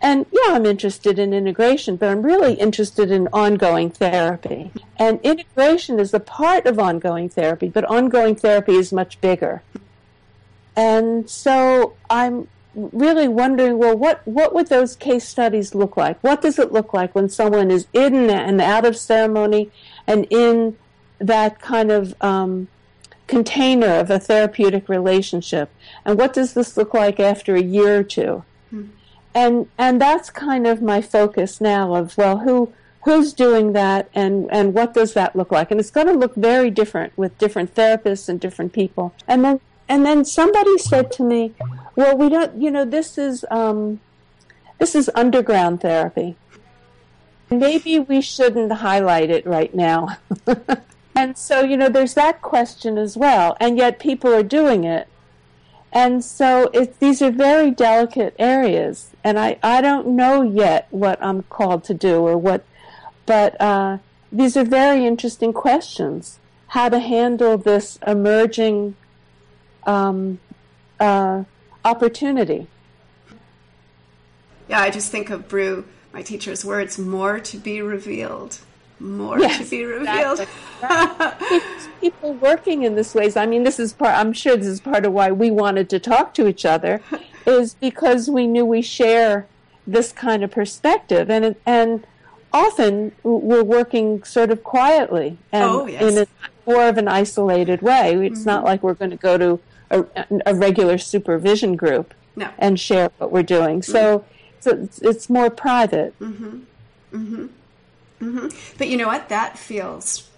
And yeah, I'm interested in integration, but I'm really interested in ongoing therapy. And integration is a part of ongoing therapy, but ongoing therapy is much bigger. And so I'm really wondering, well, what, what would those case studies look like? What does it look like when someone is in and out of ceremony and in that kind of um, container of a therapeutic relationship? And what does this look like after a year or 2 mm-hmm. And and that's kind of my focus now of well, who who's doing that and and what does that look like? And it's going to look very different with different therapists and different people. And then and then somebody said to me, "Well, we don't. You know, this is um, this is underground therapy. Maybe we shouldn't highlight it right now." and so, you know, there's that question as well. And yet, people are doing it. And so, these are very delicate areas, and I I don't know yet what I'm called to do or what, but uh, these are very interesting questions. How to handle this emerging um, uh, opportunity. Yeah, I just think of Brugh, my teacher's words, more to be revealed. More yes, to be revealed. Exactly. People working in this ways. I mean, this is part. I'm sure this is part of why we wanted to talk to each other, is because we knew we share this kind of perspective, and and often we're working sort of quietly and oh, yes. in a more of an isolated way. It's mm-hmm. not like we're going to go to a, a regular supervision group no. and share what we're doing. So, mm-hmm. so it's, it's, more private. Mm-hmm. Mm-hmm. Mm-hmm. But you know what? That feels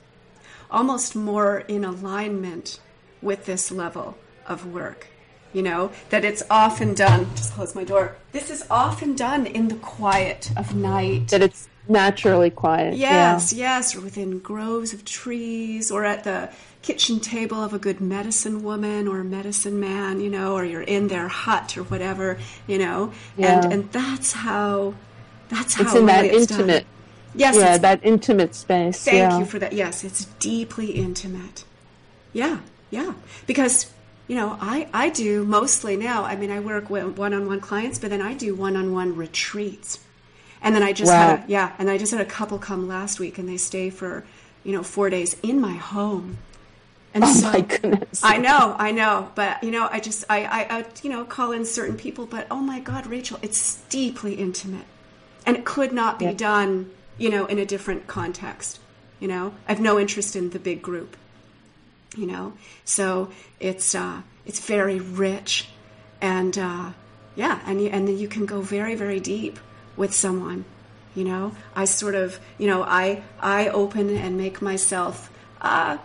almost more in alignment with this level of work. You know, that it's often done, just close my door. This is often done in the quiet of night. That it's naturally quiet. Yes, yeah. yes, or within groves of trees, or at the kitchen table of a good medicine woman or medicine man, you know, or you're in their hut or whatever, you know, yeah. and and that's how that's how it's in that it's intimate. Done. Yes, yeah, that intimate space. Thank yeah. you for that. Yes, it's deeply intimate. Yeah, yeah, because you know, I, I do mostly now. I mean, I work with one-on-one clients, but then I do one-on-one retreats and then I just wow. had a, yeah, and I just had a couple come last week, and they stay for you know four days in my home. And oh so, my goodness! I know, I know, but you know, I just I, I, I you know call in certain people, but oh my God, Rachel, it's deeply intimate, and it could not be yeah. done you know in a different context. You know, I have no interest in the big group. You know, so it's uh, it's very rich, and uh, yeah, and you, and then you can go very very deep with someone you know i sort of you know i i open and make myself uh,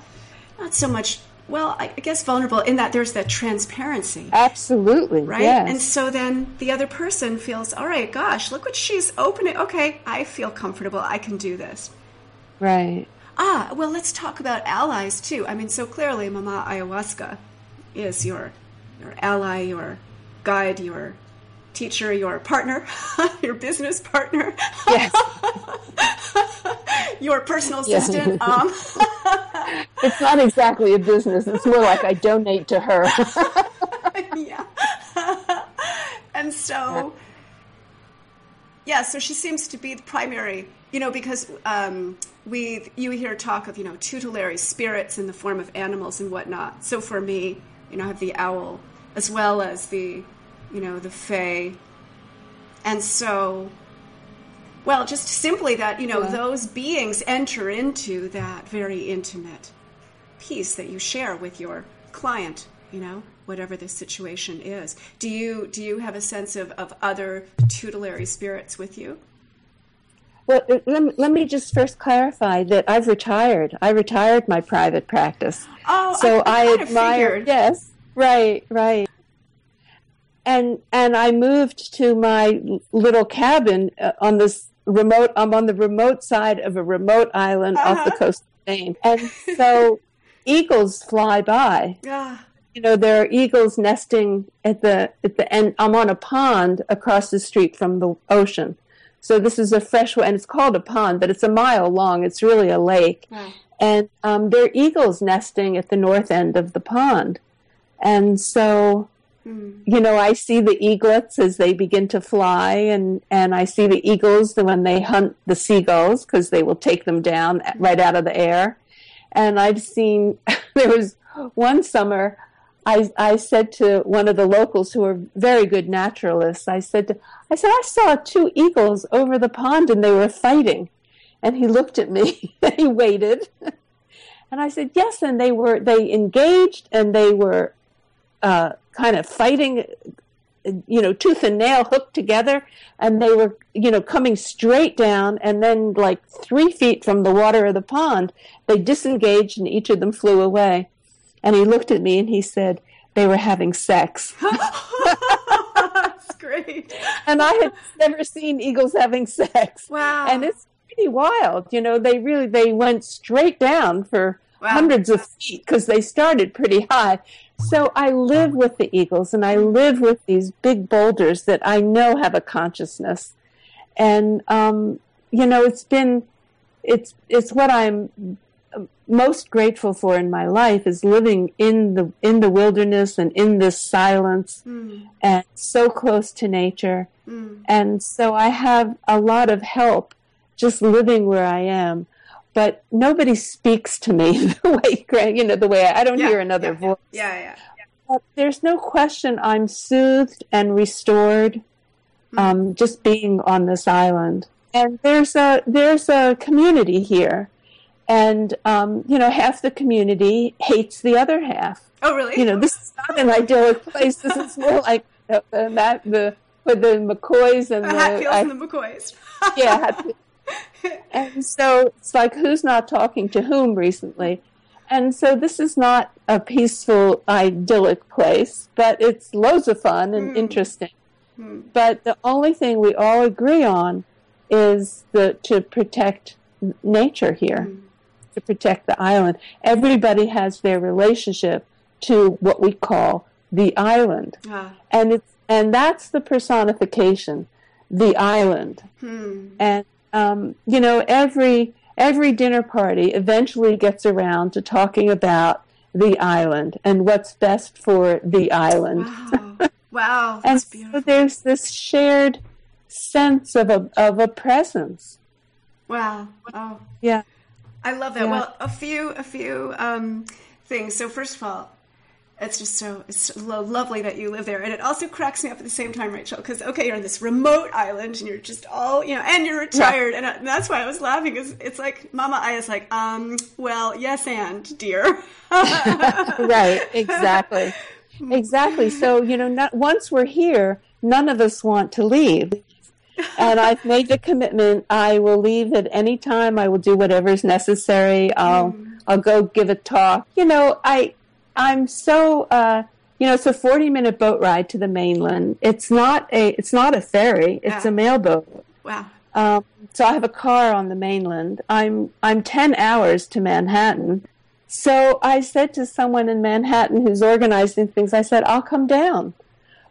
not so much well, I guess vulnerable in that there's that transparency. Absolutely. Right? Yes. And so then the other person feels, all right, gosh, look what she's opening. Okay, I feel comfortable. I can do this. right. Ah, well, let's talk about allies too. I mean, so clearly, Mama Ayahuasca is your your ally, your guide, your teacher, your partner, your business partner, Yes. your personal Yeah. assistant. Um, it's not exactly a business. It's more like I donate to her. yeah. and so, yeah, so she seems to be the primary, you know, because um, we you hear talk of you know tutelary spirits in the form of animals and whatnot. So for me, you know, I have the owl as well as the, you know, the fae, and so. Well, just simply that, you know, Yeah. those beings enter into that very intimate piece that you share with your client you know whatever the situation is do you do you have a sense of, of other tutelary spirits with you Well, let me, let me just first clarify that I've retired. I retired my private practice. oh so I, I, I admire. figured. Yes, right, right. And and I moved to my little cabin uh, on this remote. I'm on the remote side of a remote island off the Uh-huh. coast of Maine, and so eagles fly by. Yeah. You know, there are eagles nesting at the at the end. I'm on a pond across the street from the ocean. So this is a fresh and it's called a pond, but it's a mile long. It's really a lake wow. and um, there are eagles nesting at the north end of the pond. And so, Hmm. you know, I see the eaglets as they begin to fly, and, and I see the eagles when they hunt the seagulls because they will take them down right out of the air. And I've seen, there was one summer, I, I said to one of the locals who are very good naturalists, I said, to, I said, I saw two eagles over the pond and they were fighting. And he looked at me he waited. And I said, yes. And they were, they engaged and they were uh, kind of fighting, you know, tooth and nail hooked together. And they were, you know, coming straight down. And then, like three feet from the water of the pond, they disengaged and each of them flew away. And he looked at me and he said, they were having sex. That's great. and I had never seen eagles having sex. Wow. And it's pretty wild. You know, they really they went straight down for Wow. hundreds of feet because they started pretty high. So I live with the eagles and I live with these big boulders that I know have a consciousness. And um, you know, it's been it's it's what I'm most grateful for in my life is living in the in the wilderness and in this silence Mm, and so close to nature. mm, And so I have a lot of help just living where I am. But nobody speaks to me the way, Greg, you know, the way I, I don't Yeah, hear another yeah, voice. yeah, yeah. But there's no question I'm soothed and restored um, just being on this island. And there's a there's a community here, and um, you know half the community hates the other half Oh, really? you know, this is not an idyllic place. This is more like the the, the with the McCoys and the the Hatfields I- and the McCoys. yeah. And so it's like who's not talking to whom recently, and so this is not a peaceful, idyllic place, but it's loads of fun and Hmm. interesting. Hmm. But the only thing we all agree on is the to protect nature here, Hmm. to protect the island. Everybody has their relationship to what we call the island, Ah, and it's and that's the personification, the island. hmm. And um, you know, every every dinner party eventually gets around to talking about the island and what's best for the island. Wow. Wow. And That's so there's this shared sense of a of a presence. Wow. Oh. Yeah. I love that. Yeah. Well, a few, a few um, things. So first of all, it's just so it's lo- lovely that you live there, and it also cracks me up at the same time, Rachel. Because okay, you're on this remote island, and you're just all you know, and you're retired, and, uh, and that's why I was laughing. Because it's like Mama Aya's like, um, well, yes, and dear. right exactly. Exactly. So you know not, once we're here none of us want to leave. And i've made the commitment i will leave at any time. I will do whatever is necessary. I'll i'll go give a talk. You know i I'm so uh, you know, it's a 40 minute boat ride to the mainland. It's not a it's not a ferry. It's a mailboat. Wow. Um, so I have a car on the mainland. I'm I'm 10 hours to Manhattan. So I said to someone in Manhattan who's organizing things, I said, I'll come down.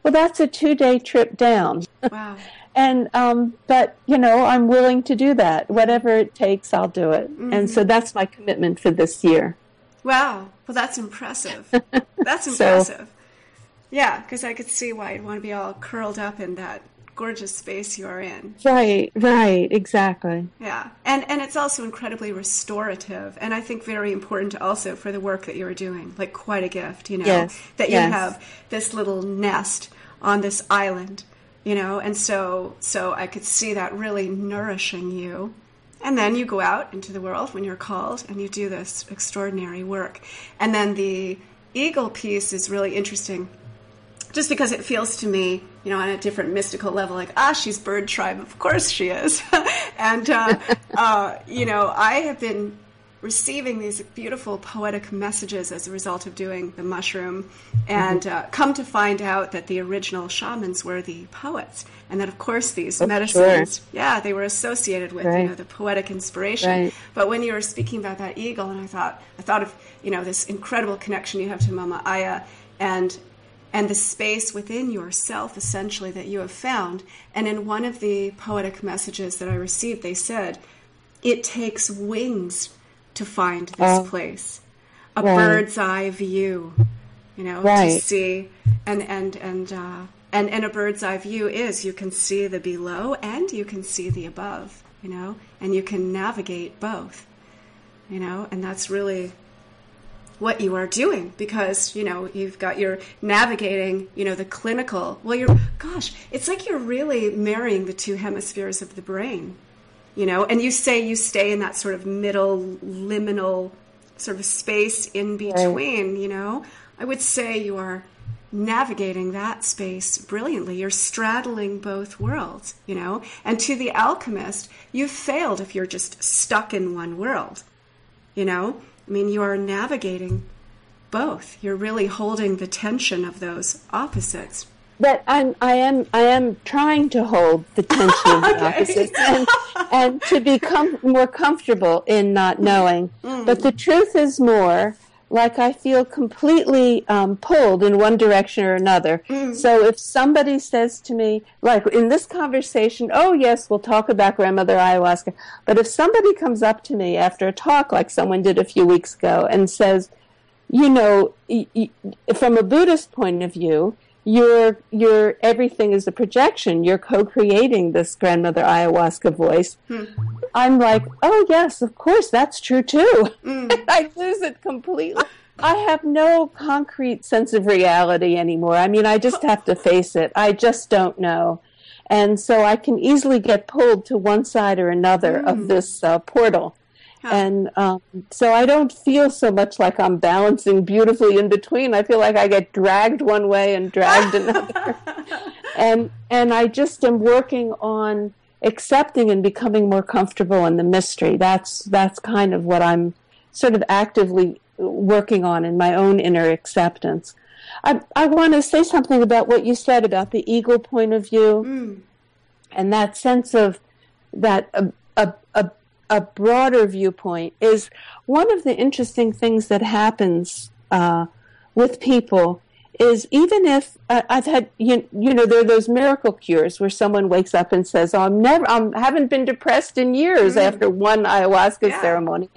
Well, that's a two day trip down. Wow. And um, but you know, I'm willing to do that. Whatever it takes, I'll do it. And so that's my commitment for this year. Wow. Well, that's impressive. That's So- impressive. yeah, because I could see why you'd want to be all curled up in that gorgeous space you are in. Right, right, exactly. Yeah, and and it's also incredibly restorative, and I think very important also for the work that you're doing. Like quite a gift, you know, Yes, that you yes. have this little nest on this island, you know, and so so I could see that really nourishing you. And then you go out into the world when you're called, and you do this extraordinary work. And then the eagle piece is really interesting just because it feels to me, you know, on a different mystical level, like, ah, she's bird tribe. Of course she is. and, uh, uh, you know, I have been receiving these beautiful poetic messages as a result of doing the mushroom. And uh, come to find out that the original shamans were the poets. And that of course these medicines yeah they were associated with you know the poetic inspiration. Right. but when you were speaking about that eagle, and I thought, I thought of you know this incredible connection you have to Mama Aya, and and the space within yourself, essentially that you have found. And in one of the poetic messages that I received, they said, "It takes wings to find this Oh. place, a Right. bird's eye view, you know, to see and and and." Uh, and, and a bird's eye view is you can see the below and you can see the above, you know, and you can navigate both, you know, and that's really what you are doing because, you know, you've got your navigating, you know, the clinical. Well, you're, gosh, it's like you're really marrying the two hemispheres of the brain, you know, and you say you stay in that sort of middle liminal sort of space in between, you know. I would say you are navigating that space brilliantly. You're straddling both worlds, you know. And to the alchemist, you've failed if you're just stuck in one world, you know. I mean, you are navigating both. You're really holding the tension of those opposites. But I'm, I am, I am trying to hold the tension of the Okay. opposites and, and to become more comfortable in not knowing. But the truth is more like I feel completely um, pulled in one direction or another. So if somebody says to me, like in this conversation, oh yes, we'll talk about grandmother ayahuasca. But if somebody comes up to me after a talk, like someone did a few weeks ago, and says, you know, y- y- from a Buddhist point of view, your your everything is a projection. You're co-creating this grandmother ayahuasca voice. Hmm. I'm like, oh yes, of course, that's true too. Hmm. I lose it completely. I have no concrete sense of reality anymore. I mean, I just have to face it. I just don't know. And so I can easily get pulled to one side or another of hmm. this uh, portal. And um, so I don't feel so much like I'm balancing beautifully in between. I feel like I get dragged one way and dragged another. and and I just am working on accepting and becoming more comfortable in the mystery. That's that's kind of what I'm sort of actively working on in my own inner acceptance. I I want to say something about what you said about the eagle point of view mm. and that sense of that a, a, a, a broader viewpoint is one of the interesting things that happens uh, with people is even if uh, I've had you, you know there are those miracle cures where someone wakes up and says oh, I'm never I haven't been depressed in years after one ayahuasca Yeah. ceremony.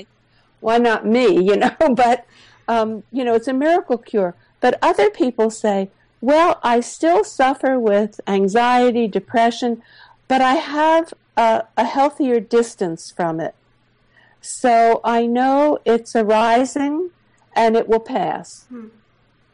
Why not me you know? But um, you know it's a miracle cure. But other people say well I still suffer with anxiety depression but I have a, a healthier distance from it so I know it's arising and it will pass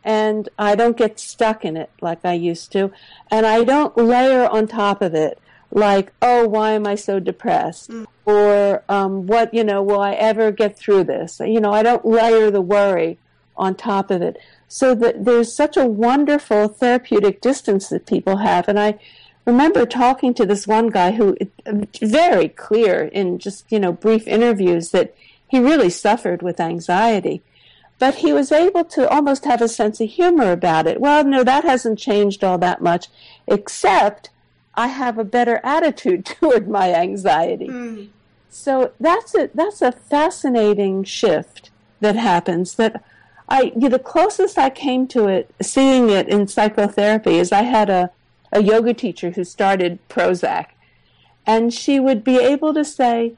and I don't get stuck in it like I used to, and I don't layer on top of it like, oh, why am I so depressed? Or um, what, you know, will I ever get through this? You know, I don't layer the worry on top of it. So that there's such a wonderful therapeutic distance that people have, and I remember talking to this one guy who very clear in just you know brief interviews that he really suffered with anxiety but he was able to almost have a sense of humor about it. Well, no, that hasn't changed all that much, except I have a better attitude toward my anxiety. Mm. So that's a that's a fascinating shift that happens. That I you know, the closest I came to it, seeing it in psychotherapy, is I had a a yoga teacher who started Prozac, and she would be able to say,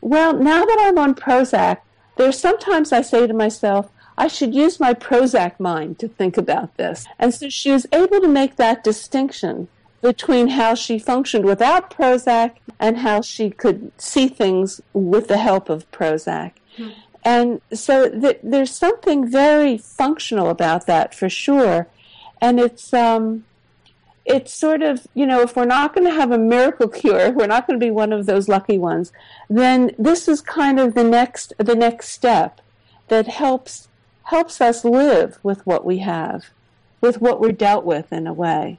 "Well, now that I'm on Prozac, there's sometimes I say to myself." I should use my Prozac mind to think about this. And so she was able to make that distinction between how she functioned without Prozac and how she could see things with the help of Prozac. Hmm. And so th- there's something very functional about that for sure. And it's, um, it's sort of, you know, if we're not going to have a miracle cure, we're not going to be one of those lucky ones, then this is kind of the next, the next step that helps, helps us live with what we have, with what we're dealt with in a way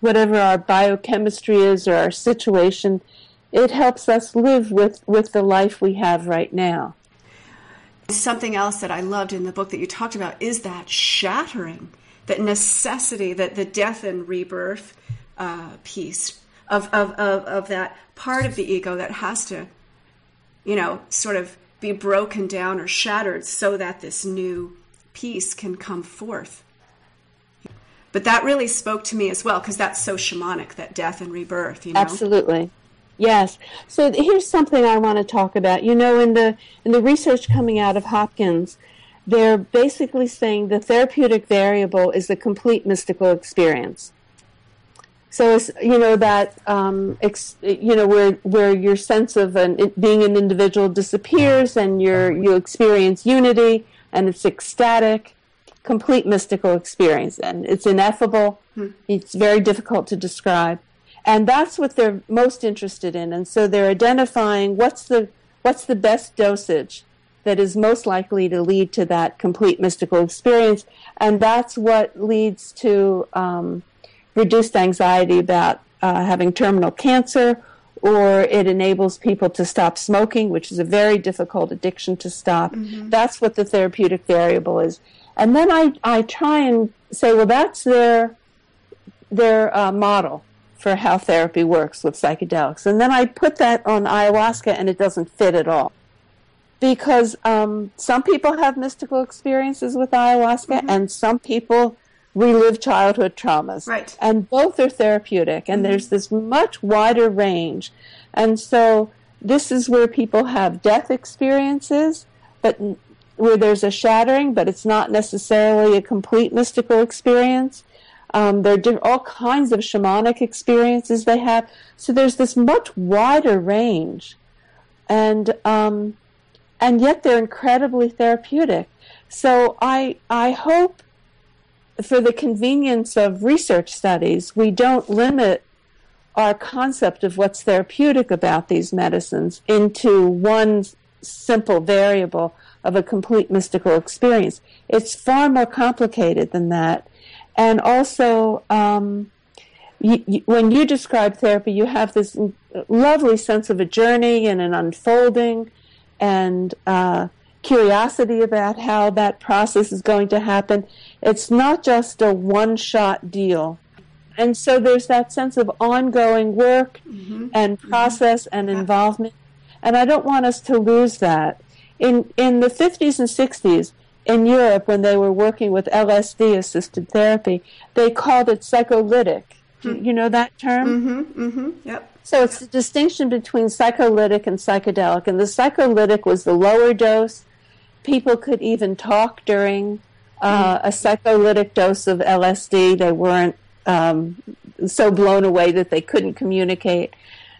whatever our biochemistry is or our situation, it helps us live with, with the life we have right now. Something else that I loved in the book that you talked about is that shattering, that necessity, that the death and rebirth uh, piece of, of, of, of that part of the ego that has to, you know, sort of be broken down or shattered so that this new piece can come forth. But that really spoke to me as well because that's so shamanic, that death and rebirth, you know. Absolutely. Yes. So here's something I want to talk about. You know, in the in the research coming out of Hopkins, they're basically saying the therapeutic variable is the complete mystical experience. So it's you know that um, ex, you know where where your sense of an, being an individual disappears and you you experience unity and it's ecstatic complete mystical experience, and it's ineffable. Hmm. It's very difficult to describe, and that's what they're most interested in. And so they're identifying what's the what's the best dosage that is most likely to lead to that complete mystical experience, and that's what leads to um, reduced anxiety about uh, having terminal cancer or it enables people to stop smoking, which is a very difficult addiction to stop. Mm-hmm. That's what the therapeutic variable is. And then I, I try and say, well, that's their, their uh, model for how therapy works with psychedelics. And then I put that on ayahuasca and it doesn't fit at all. Because um, some people have mystical experiences with ayahuasca mm-hmm. and some people relive childhood traumas. Right. And both are therapeutic. And mm-hmm. there's this much wider range. And so this is where people have death experiences, but where there's a shattering, but it's not necessarily a complete mystical experience. Um, there are all kinds of shamanic experiences they have. So there's this much wider range, and um, and yet they're incredibly therapeutic. So I I hope for the convenience of research studies, we don't limit our concept of what's therapeutic about these medicines into one simple variable of a complete mystical experience. It's far more complicated than that. And also, um, you, you, when you describe therapy, you have this lovely sense of a journey and an unfolding and uh, curiosity about how that process is going to happen. It's not just a one shot deal. And so there's that sense of ongoing work mm-hmm. and mm-hmm. process mm-hmm. and involvement. And I don't want us to lose that in in the 50s and 60s in Europe when they were working with LSD assisted therapy, they called it psycholytic. Mm. You know that term? Mm-hmm. Mm-hmm. Yep. So it's the distinction between psycholytic and psychedelic, and the psycholytic was the lower dose. People could even talk during uh, a psycholytic dose of LSD. They weren't um, so blown away that they couldn't communicate.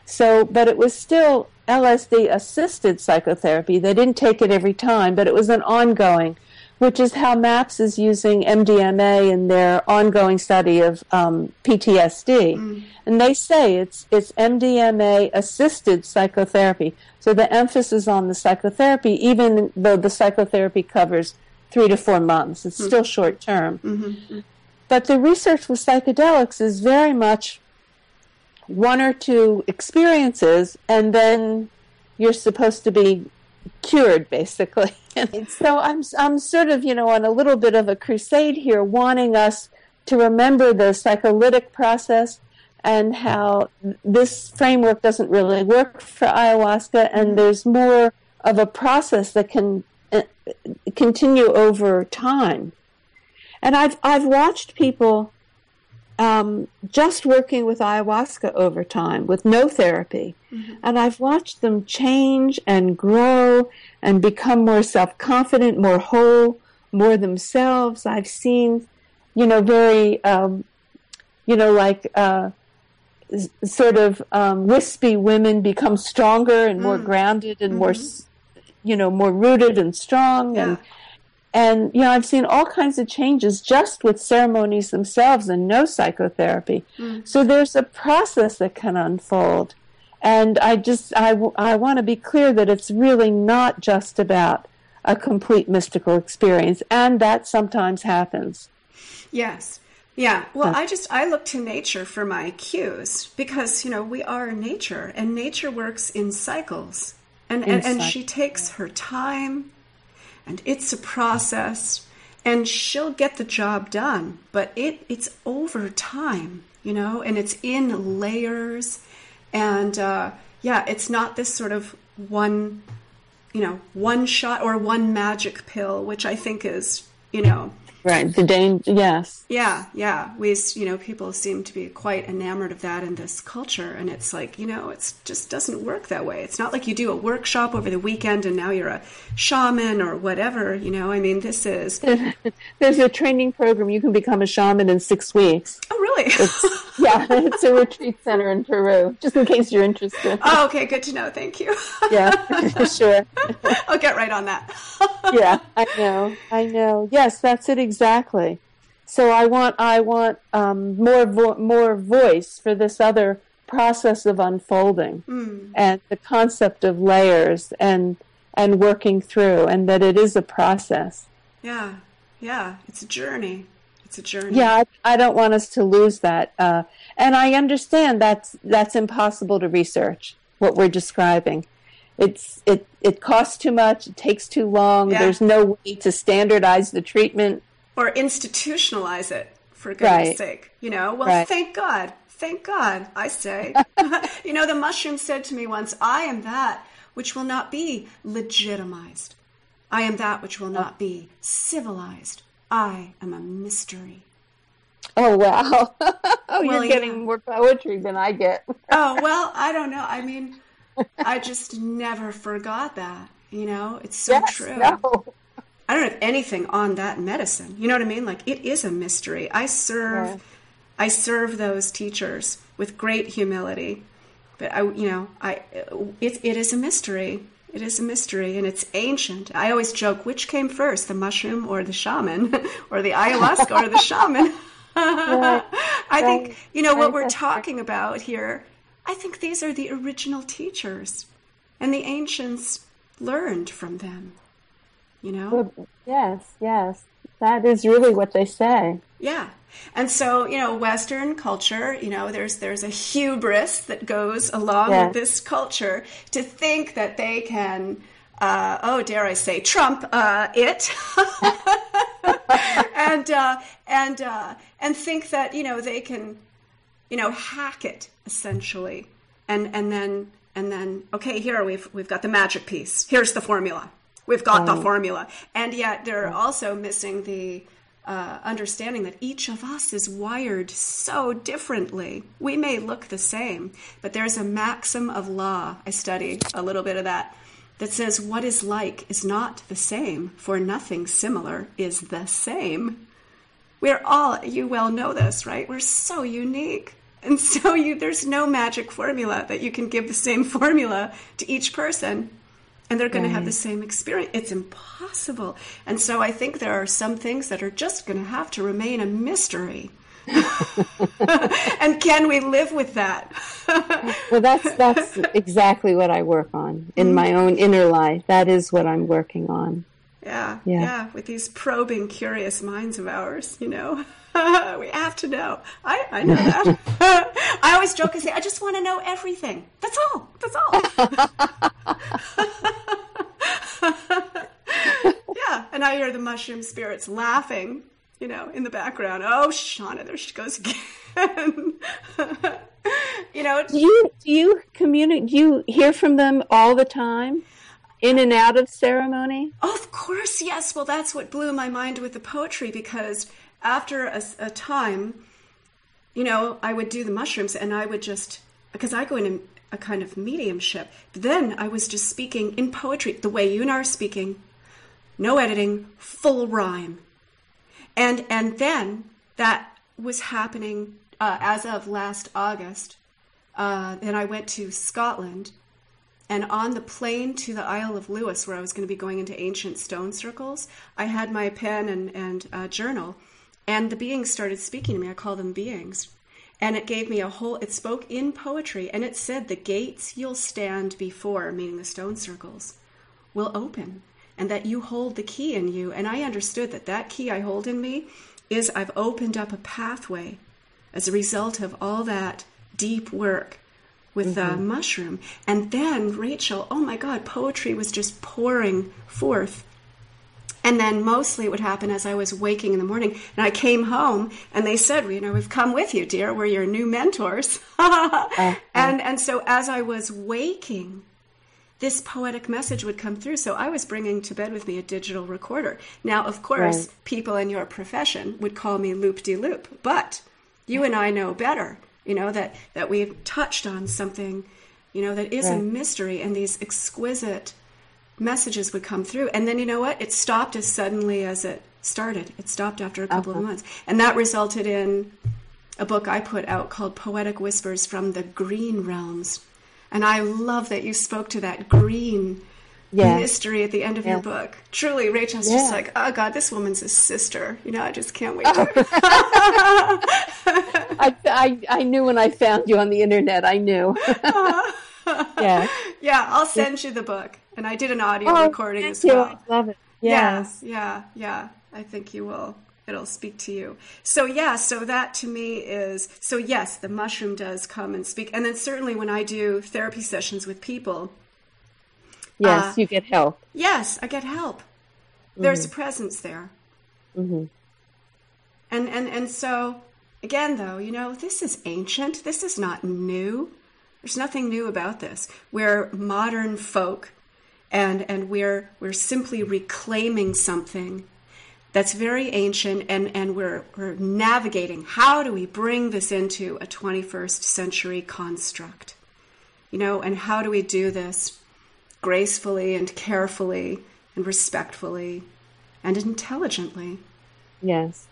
So, but it was still LSD assisted psychotherapy. They didn't take it every time, but it was an ongoing, which is how MAPS is using MDMA in their ongoing study of um, PTSD. Mm. And they say it's, it's MDMA assisted psychotherapy. So the emphasis on the psychotherapy, even though the psychotherapy covers three to four months, it's mm. still short term. Mm-hmm. But the research with psychedelics is very much one or two experiences, and then you're supposed to be cured, basically. so I'm I'm sort of you know on a little bit of a crusade here, wanting us to remember the psycholytic process and how this framework doesn't really work for ayahuasca, and there's more of a process that can uh, continue over time. And I've I've watched people um, just working with ayahuasca over time with no therapy, mm-hmm. and I've watched them change and grow and become more self confident, more whole, more themselves. I've seen, you know, very, um, you know, like. Uh, sort of um, wispy women become stronger and more mm. grounded and mm-hmm. more you know more rooted and strong yeah. and and you know i've seen all kinds of changes just with ceremonies themselves and no psychotherapy mm. so there's a process that can unfold and i just i, I want to be clear that it's really not just about a complete mystical experience and that sometimes happens. Yes. Yeah, well, I just I look to nature for my cues because you know we are nature, and nature works in cycles, and and, and she takes her time, and it's a process, and she'll get the job done, but it it's over time, you know, and it's in layers, and uh, yeah, it's not this sort of one, you know, one shot or one magic pill, which I think is you know Right. The danger. Yes. Yeah. Yeah. We, you know, people seem to be quite enamored of that in this culture, and it's like, you know, it just doesn't work that way. It's not like you do a workshop over the weekend and now you're a shaman or whatever. You know, I mean, this is. There's a training program. You can become a shaman in six weeks. Oh, really? It's, yeah, it's a retreat center in Peru. Just in case you're interested. Oh, okay. Good to know. Thank you. yeah. Sure. I'll get right on that. yeah, I know. I know. Yes, that's it. Exactly exactly. So I want I want um, more vo- more voice for this other process of unfolding mm. and the concept of layers and and working through and that it is a process. Yeah, yeah, it's a journey. It's a journey. Yeah, I, I don't want us to lose that. Uh, and I understand that's that's impossible to research what we're describing. It's it it costs too much. It takes too long. Yeah. There's no way to standardize the treatment or institutionalize it for goodness right. sake. You know, well, right. thank God. Thank God, I say. you know, the mushroom said to me once, I am that which will not be legitimized. I am that which will not be civilized. I am a mystery. Oh, wow. oh, well, you're getting yeah. more poetry than I get. oh, well, I don't know. I mean, I just never forgot that. You know, it's so yes, true. No. I don't have anything on that medicine. You know what I mean? Like it is a mystery. I serve yeah. I serve those teachers with great humility. But I you know, I it it is a mystery. It is a mystery and it's ancient. I always joke which came first, the mushroom or the shaman or the ayahuasca or the shaman. right. I think, you know, what we're talking about here, I think these are the original teachers and the ancients learned from them you know? Yes, yes. That is really what they say. Yeah. And so, you know, Western culture, you know, there's there's a hubris that goes along yes. with this culture to think that they can uh, oh, dare I say, Trump uh, it, and uh, and uh, and think that you know they can, you know, hack it essentially, and and then and then okay, here we've we've got the magic piece. Here's the formula. We've got the formula. And yet they're also missing the uh, understanding that each of us is wired so differently. We may look the same, but there's a maxim of law. I study a little bit of that that says what is like is not the same, for nothing similar is the same. We're all, you well know this, right? We're so unique. And so you, there's no magic formula that you can give the same formula to each person and they're going right. to have the same experience. It's impossible. And so I think there are some things that are just going to have to remain a mystery. and can we live with that? well, that's that's exactly what I work on in mm-hmm. my own inner life. That is what I'm working on. Yeah, yeah, yeah, with these probing, curious minds of ours, you know. we have to know. I, I know that. I always joke and say, I just want to know everything. That's all. That's all. Yeah. And I hear the mushroom spirits laughing, you know, in the background. Oh, Shonagh, there she goes again. you know, Do you do you communicate? Do you hear from them all the time, in and out of ceremony? Of course, yes. Well, that's what blew my mind with the poetry because after a, a time, you know, I would do the mushrooms and I would just, because I go in a kind of mediumship. Then I was just speaking in poetry, the way you and I are speaking, no editing, full rhyme. And, and then that was happening uh, as of last August. Uh, then I went to Scotland and on the plane to the Isle of Lewis, where I was going to be going into ancient stone circles, I had my pen and, and uh, journal, and the beings started speaking to me. I call them beings. And it gave me a whole, it spoke in poetry, and it said, The gates you'll stand before, meaning the stone circles, will open, and that you hold the key in you. And I understood that that key I hold in me is I've opened up a pathway as a result of all that deep work with the Mm-hmm. mushroom. And then, Rachel, oh my God, poetry was just pouring forth. And then mostly it would happen as I was waking in the morning. And I came home and they said, you know, we've come with you, dear. We're your new mentors. Uh-huh. And, and so as I was waking, this poetic message would come through. So I was bringing to bed with me a digital recorder. Now, of course, Right. people in your profession would call me loop de loop, but you and I know better, you know, that, that we've touched on something, you know, that is a mystery and these exquisite messages would come through. And then you know what? It stopped as suddenly as it started. It stopped after a couple of uh-huh. months. And that resulted in a book I put out called Poetic Whispers from the Green Realms. And I love that you spoke to that green mystery at the end of your book. Truly, Rachel's Yeah. just like, oh God, this woman's a sister. You know, I just can't wait Oh. to. I, I I knew when I found you on the internet. I knew. yeah. yeah, I'll send you the book. And I did an audio Oh, recording thank as you. well. I love it. Yes. Yeah, yeah, yeah. I think you will. It'll speak to you. So yeah, so that to me is so yes, the mushroom does come and speak. And then certainly when I do therapy sessions with people, Yes, Uh, you get help. yes, I get help. There's a presence there. Mhm. And and and so again though, you know, this is ancient. This is not new. There's nothing new about this. We're modern folk and and we're we're simply reclaiming something that's very ancient and and we're we're navigating how do we bring this into a 21st century construct? You know and how do we do this gracefully and carefully and respectfully and intelligently? Yes.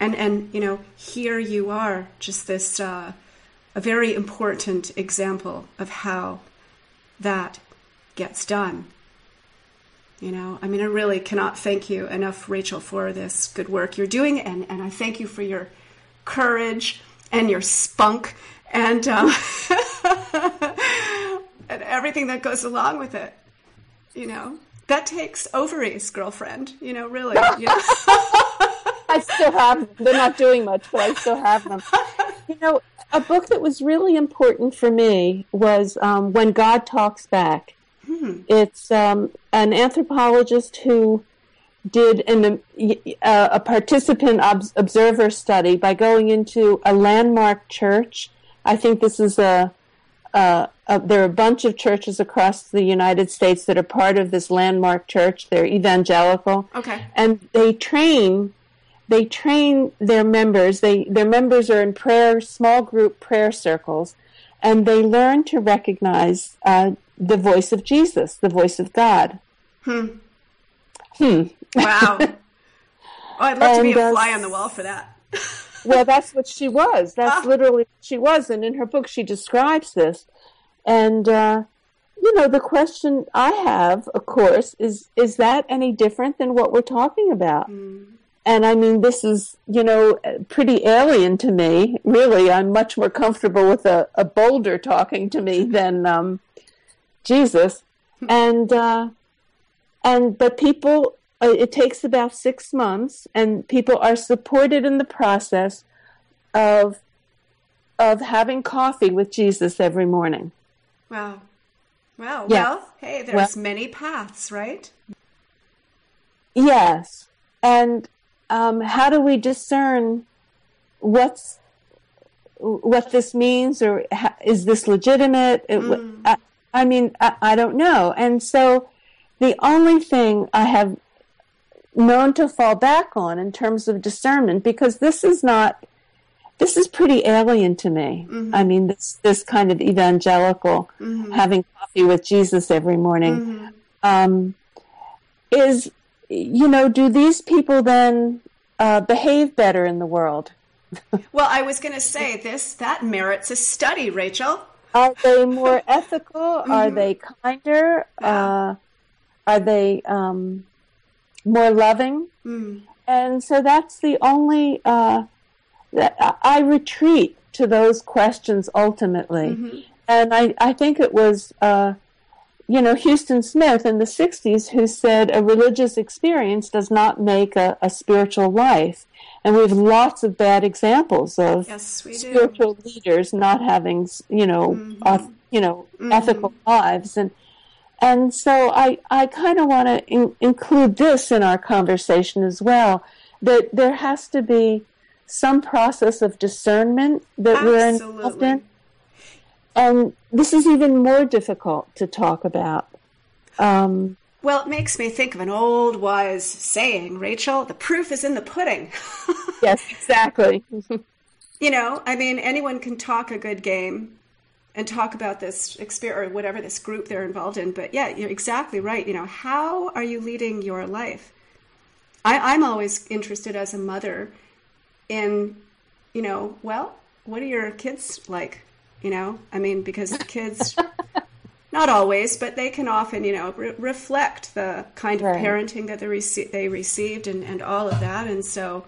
and and you know here you are just this uh, a very important example of how that gets done you know i mean i really cannot thank you enough rachel for this good work you're doing and and i thank you for your courage and your spunk and um, and everything that goes along with it you know that takes ovaries girlfriend you know really you know? I still have them. They're not doing much, but I still have them. You know, a book that was really important for me was um, When God Talks Back. It's um, an anthropologist who did an, uh, a participant ob- observer study by going into a landmark church. I think this is a, uh, uh, there are a bunch of churches across the United States that are part of this landmark church. They're evangelical okay and they train they train their members they their members are in prayer small group prayer circles and they learn to recognize uh, the voice of jesus the voice of god Hmm. Hmm. Wow. Oh, I'd love to be And, a uh, fly on the wall for that. well that's what she was that's Ah. literally what she was and in her book she describes this and uh, you know the question i have of course is is that any different than what we're talking about and I mean, this is, you know, pretty alien to me. Really, I'm much more comfortable with a, a boulder talking to me than um, Jesus. And, uh, and, but people, uh, it takes about six months, and people are supported in the process of, of having coffee with Jesus every morning. Wow. Wow. Yes. Well, hey, there's Well- many paths, right? Yes, and um, how do we discern what's what this means or is this legitimate? Mm. I, I, mean, I, I don't know. And so the only thing I have known to fall back on in terms of discernment, because this is not, this is pretty alien to me. Mm-hmm. I mean, this, this kind of evangelical mm-hmm. having coffee with Jesus every morning, mm-hmm. um, is, you know, do these people then uh, behave better in the world? well, I was going to say this that merits a study, Rachel. Are they more ethical? Mm-hmm. Are they kinder? Uh, are they um, more loving? Mm. And so that's the only uh, that I retreat to those questions ultimately. Mm-hmm. And I, I think it was uh, you know, Huston Smith in the 60s who said a religious experience does not make a, a spiritual life. And we have lots of bad examples of yes, spiritual do. leaders not having, you know, mm-hmm. you know, mm-hmm. ethical lives. And and so I, I kind of want to in, include this in our conversation as well, that there has to be some process of discernment that Absolutely. we're involved in and this is even more difficult to talk about. Um, well, it makes me think of an old wise saying, Rachel, the proof is in the pudding. yes, exactly. you know, I mean, anyone can talk a good game and talk about this experience or whatever this group they're involved in. But yeah, you're exactly right. You know, how are you leading your life? I, I'm always interested as a mother in, you know, well, what are your kids like? You know? I mean because kids not always but they can often you know re- reflect the kind of right. parenting that they, rece- they received and, and all of that. And so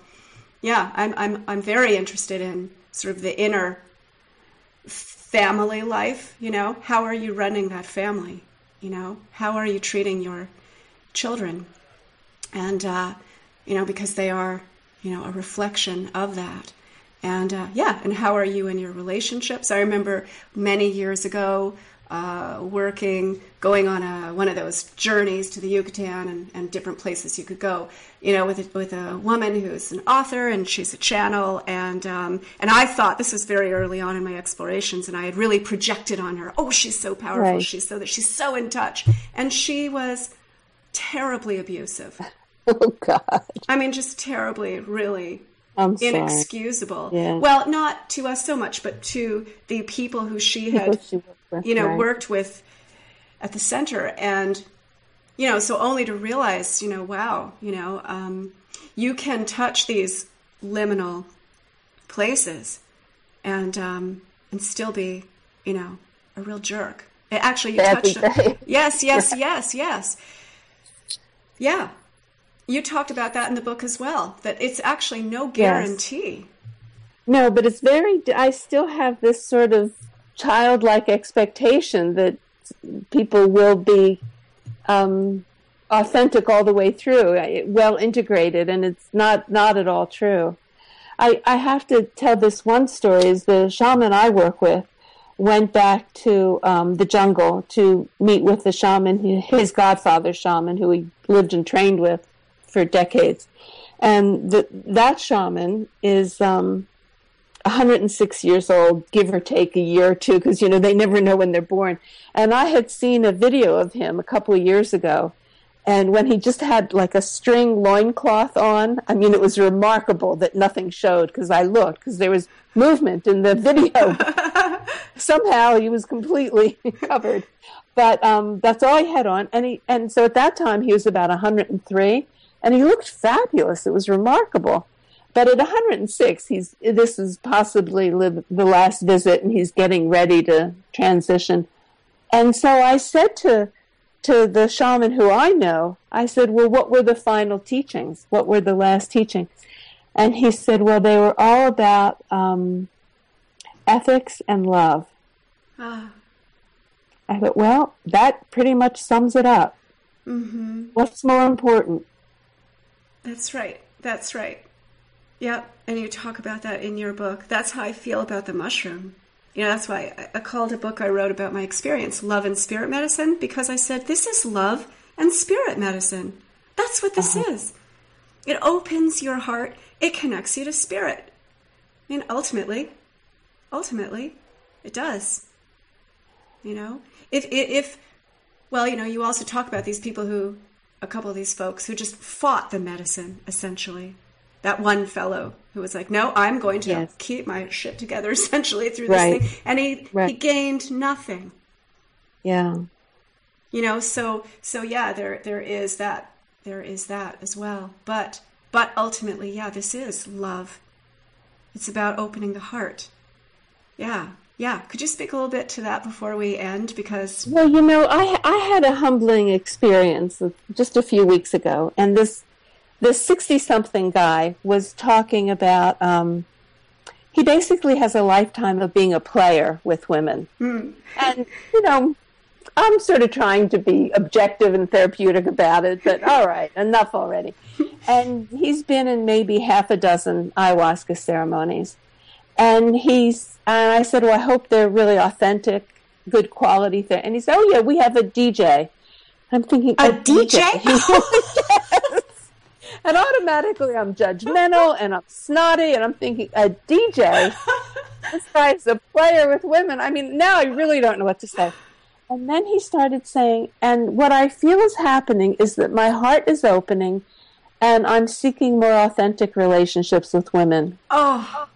yeah I'm, I'm i'm very interested in sort of the inner family life you know? How are you running that family you know? How are you treating your children? And uh, you know because they are you know a reflection of that and uh, yeah, and how are you in your relationships? I remember many years ago uh, working, going on a, one of those journeys to the Yucatan and, and different places you could go, you know, with a, with a woman who's an author and she's a channel. And, um, and I thought this was very early on in my explorations and I had really projected on her, oh, she's so powerful. Right. She's so that she's so in touch. And she was terribly abusive. Oh God. I mean, just terribly, really I'm inexcusable. Yeah. Well, not to us so much, but to the people who she had, she with, you know, right. worked with at the center, and you know, so only to realize, you know, wow, you know, um, you can touch these liminal places, and um, and still be, you know, a real jerk. Actually, you them. Yes, yes, yes, yes. Yeah, you talked about that in the book as well, that it's actually no guarantee. Yes. No, but it's very, I still have this sort of childlike expectation that people will be um, authentic all the way through, well integrated, and it's not, not at all true. I, I have to tell this one story is the shaman I work with went back to um, the jungle to meet with the shaman, his godfather shaman, who he lived and trained with for decades. And the, that shaman is um, 106 years old, give or take a year or two, because, you know, they never know when they're born. And I had seen a video of him a couple of years ago. And when he just had like a string loincloth on, I mean, it was remarkable that nothing showed because I looked, because there was movement in the video. Somehow he was completely covered. But um, that's all he had on. And, he, and so at that time, he was about 103 and he looked fabulous. It was remarkable. But at 106, he's this is possibly the last visit, and he's getting ready to transition. And so I said to to the shaman who I know, I said, "Well, what were the final teachings? What were the last teachings?" And he said, "Well, they were all about um, ethics and love." Ah. I thought, well, that pretty much sums it up. Mm-hmm. What's more important? That's right. That's right. Yep. And you talk about that in your book. That's how I feel about the mushroom. You know, that's why I called a book I wrote about my experience, Love and Spirit Medicine, because I said, this is love and spirit medicine. That's what this uh-huh. is. It opens your heart. It connects you to spirit. And ultimately, ultimately, it does. You know, if if well, you know, you also talk about these people who, a couple of these folks who just fought the medicine essentially. That one fellow who was like, "No, I'm going to Yes. keep my shit together." Essentially through Right. this thing, and he Right. he gained nothing. Yeah. You know, so so yeah, there there is that there is that as well. But but ultimately, yeah, this is love. It's about opening the heart. Yeah, yeah. Could you speak a little bit to that before we end? Because Well, you know, I I had a humbling experience just a few weeks ago, and this this sixty something guy was talking about. Um, he basically has a lifetime of being a player with women, and you know, I'm sort of trying to be objective and therapeutic about it, but all right, enough already. And he's been in maybe half a dozen ayahuasca ceremonies, and he's and I said, well, I hope they're really authentic, good quality thing. And he said, oh yeah, we have a DJ. I'm thinking A DJ? Yes. And automatically I'm judgmental and I'm snotty and I'm thinking a DJ. this guy's a player with women. I mean, now I really don't know what to say. And then he started saying, and what I feel is happening is that my heart is opening and I'm seeking more authentic relationships with women. oh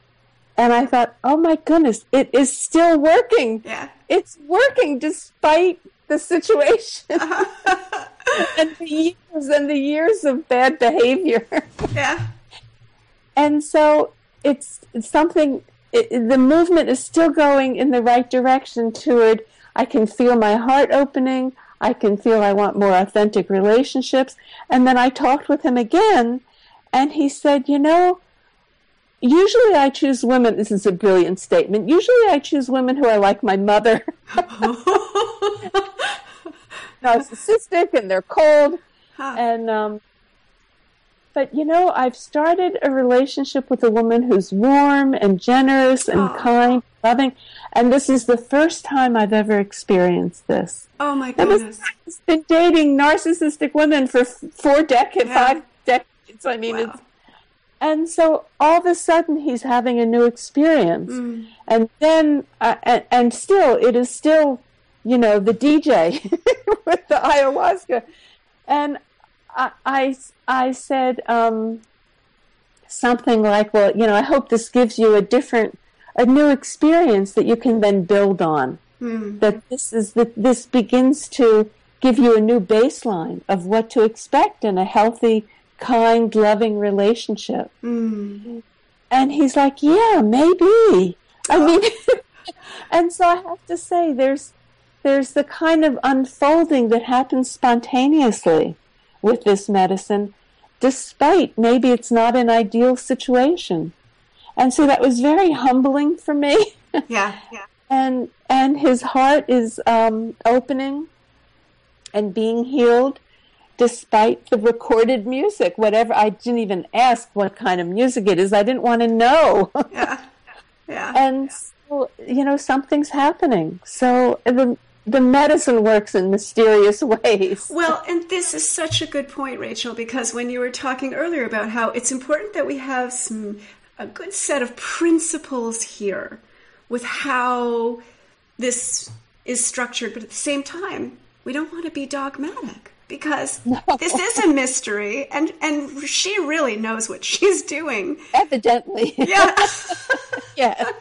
And I thought, oh my goodness, it is still working. yeah, It's working despite the situation and the years and the years of bad behavior. yeah, and so it's, it's something, it- the movement is still going in the right direction toward I can feel my heart opening. I can feel I want more authentic relationships. And then I talked with him again, and he said, You know, usually I choose women. This is a brilliant statement. Usually I choose women who are like my mother, narcissistic, and they're cold. And um, but you know, I've started a relationship with a woman who's warm and generous and Oh. kind, loving, and this is the first time I've ever experienced this. oh my goodness. guy's been dating narcissistic women for four decades, Yeah. five decades. I mean, Wow. it's, and so all of a sudden he's having a new experience, Mm. and then uh, and, and still it is still, you know, the DJ with the ayahuasca, and I I, I said um, something like, well, you know, I hope this gives you a different, a new experience that you can then build on Mm. that this is that this begins to give you a new baseline of what to expect in a healthy, kind, loving relationship. Mm. And he's like, "Yeah, maybe." I mean, and so I have to say, there's there's the kind of unfolding that happens spontaneously with this medicine, despite maybe it's not an ideal situation. And so that was very humbling for me. Yeah, yeah. and and his heart is um, opening and being healed despite the recorded music. Whatever i didn't even ask what kind of music it is. I didn't want to know. Yeah, yeah. and so, you know something's happening. So the the medicine works in mysterious ways. Well, and this is such a good point, Rachel, because when you were talking earlier about how it's important that we have some a good set of principles here with how this is structured, but at the same time, we don't want to be dogmatic because this is a mystery and and she really knows what she's doing. evidently Yeah. yes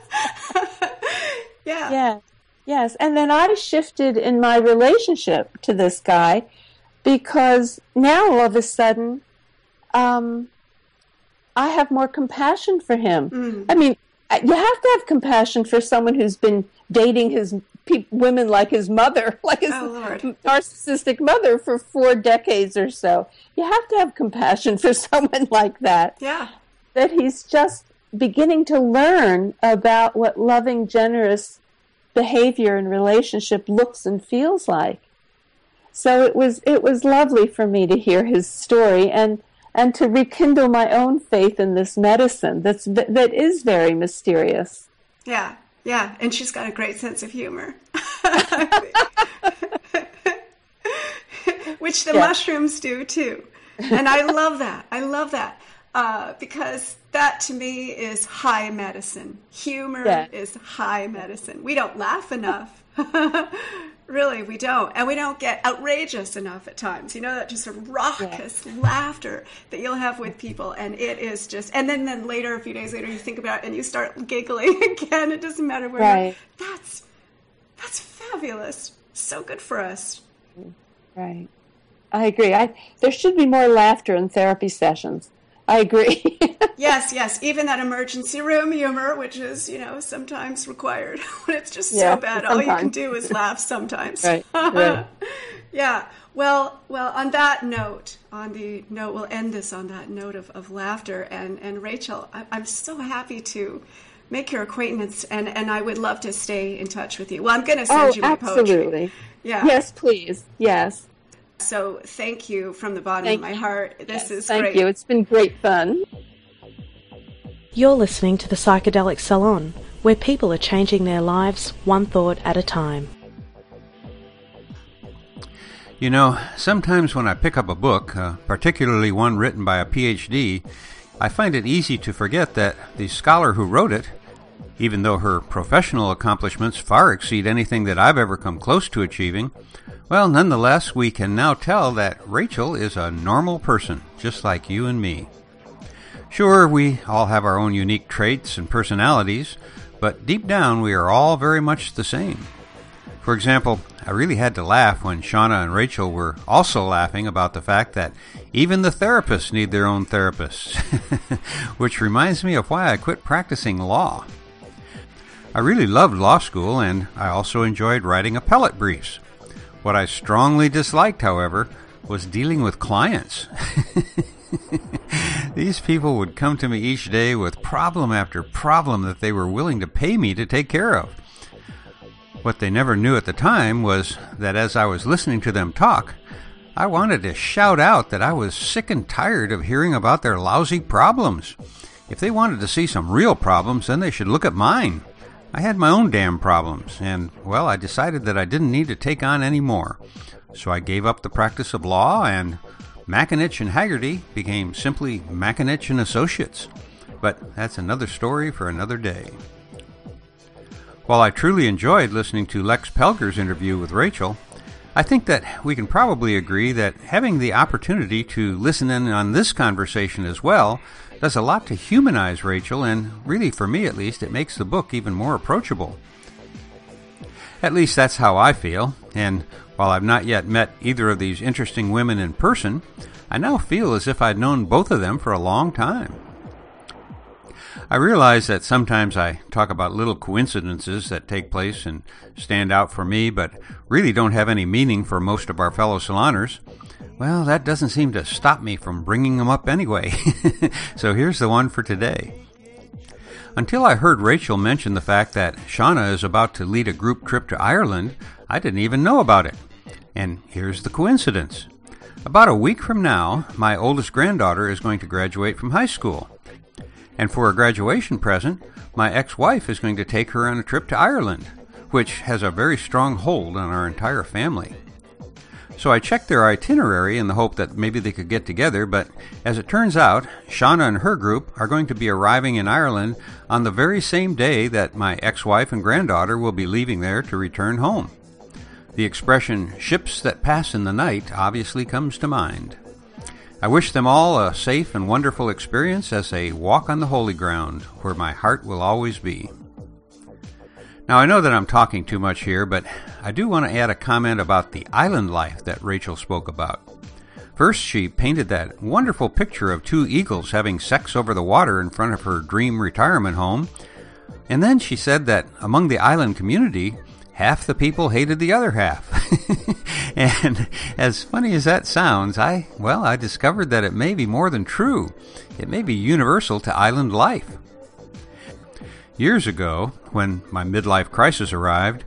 yeah. Yeah. Yes. And then I shifted in my relationship to this guy because now all of a sudden, um, I have more compassion for him. Mm. I mean, you have to have compassion for someone who's been dating his pe- women like his mother, like his Oh, narcissistic mother for four decades or so. You have to have compassion for someone like that Yeah. that he's just beginning to learn about what loving, generous behavior and relationship looks and feels like. So it was it was lovely for me to hear his story and and to rekindle my own faith in this medicine that's that is very mysterious. Yeah, yeah, and she's got a great sense of humor. Which the Yeah. mushrooms do too. and I love that. I love that uh, because that to me is high medicine. Humor Yeah. is high medicine. We don't laugh enough. really, we don't. And we don't get outrageous enough at times. You know, that just sort of raucous laughter that you'll have with people. And it is just, and then, then later, a few days later, you think about it and you start giggling again. It doesn't matter where Right. you're. That's, that's fabulous. So good for us. Right. I agree. I there should be more laughter in therapy sessions. I agree. Yes, yes. Even that emergency room humor, which is, you know, sometimes required when it's just Yeah, so bad. All you can do is laugh sometimes. Right, right. yeah. Well, well. On that note, on the note, we'll end this on that note of, of laughter. And and Rachel, I, I'm so happy to make your acquaintance, and and I would love to stay in touch with you. Well, I'm going to send oh, you my poetry. absolutely. Yeah. Yes, please. Yes. So thank you from the bottom Thank of my heart. This Yes, is Thank great. you. It's been great fun. You're listening to the Psychedelic Salon, where people are changing their lives one thought at a time. You know, sometimes when I pick up a book, uh, particularly one written by a PhD, I find it easy to forget that the scholar who wrote it, even though her professional accomplishments far exceed anything that I've ever come close to achieving, well, nonetheless, we can now tell that Rachel is a normal person, just like you and me. Sure, we all have our own unique traits and personalities, but deep down we are all very much the same. For example, I really had to laugh when Shonagh and Rachel were also laughing about the fact that even the therapists need their own therapists, which reminds me of why I quit practicing law. I really loved law school and I also enjoyed writing appellate briefs. What I strongly disliked, however, was dealing with clients. These people would come to me each day with problem after problem that they were willing to pay me to take care of. What they never knew at the time was that as I was listening to them talk, I wanted to shout out that I was sick and tired of hearing about their lousy problems. If they wanted to see some real problems, then they should look at mine. I had my own damn problems, and, well, I decided that I didn't need to take on any more. So I gave up the practice of law, and Macinich and Hagerty became simply Macinich and Associates. But that's another story for another day. While I truly enjoyed listening to Lex Pelger's interview with Rachel, I think that we can probably agree that having the opportunity to listen in on this conversation as well does a lot to humanize Rachel, and really, for me at least, it makes the book even more approachable. At least that's how I feel, and while I've not yet met either of these interesting women in person, I now feel as if I'd known both of them for a long time. I realize that sometimes I talk about little coincidences that take place and stand out for me, but really don't have any meaning for most of our fellow saloners. Well, that doesn't seem to stop me from bringing them up anyway. so here's the one for today. Until I heard Rachel mention the fact that Shonagh is about to lead a group trip to Ireland, I didn't even know about it. And here's the coincidence. About a week from now, my oldest granddaughter is going to graduate from high school. And for a graduation present, my ex wife is going to take her on a trip to Ireland, which has a very strong hold on our entire family. So I checked their itinerary in the hope that maybe they could get together, but as it turns out, Shonagh and her group are going to be arriving in Ireland on the very same day that my ex wife and granddaughter will be leaving there to return home. The expression ships that pass in the night obviously comes to mind. I wish them all a safe and wonderful experience as they walk on the holy ground, where my heart will always be. Now, I know that I'm talking too much here, but I do want to add a comment about the island life that Rachel spoke about. First, she painted that wonderful picture of two eagles having sex over the water in front of her dream retirement home, and then she said that among the island community, half the people hated the other half. and as funny as that sounds, I, well, I discovered that it may be more than true. It may be universal to island life. Years ago, when my midlife crisis arrived,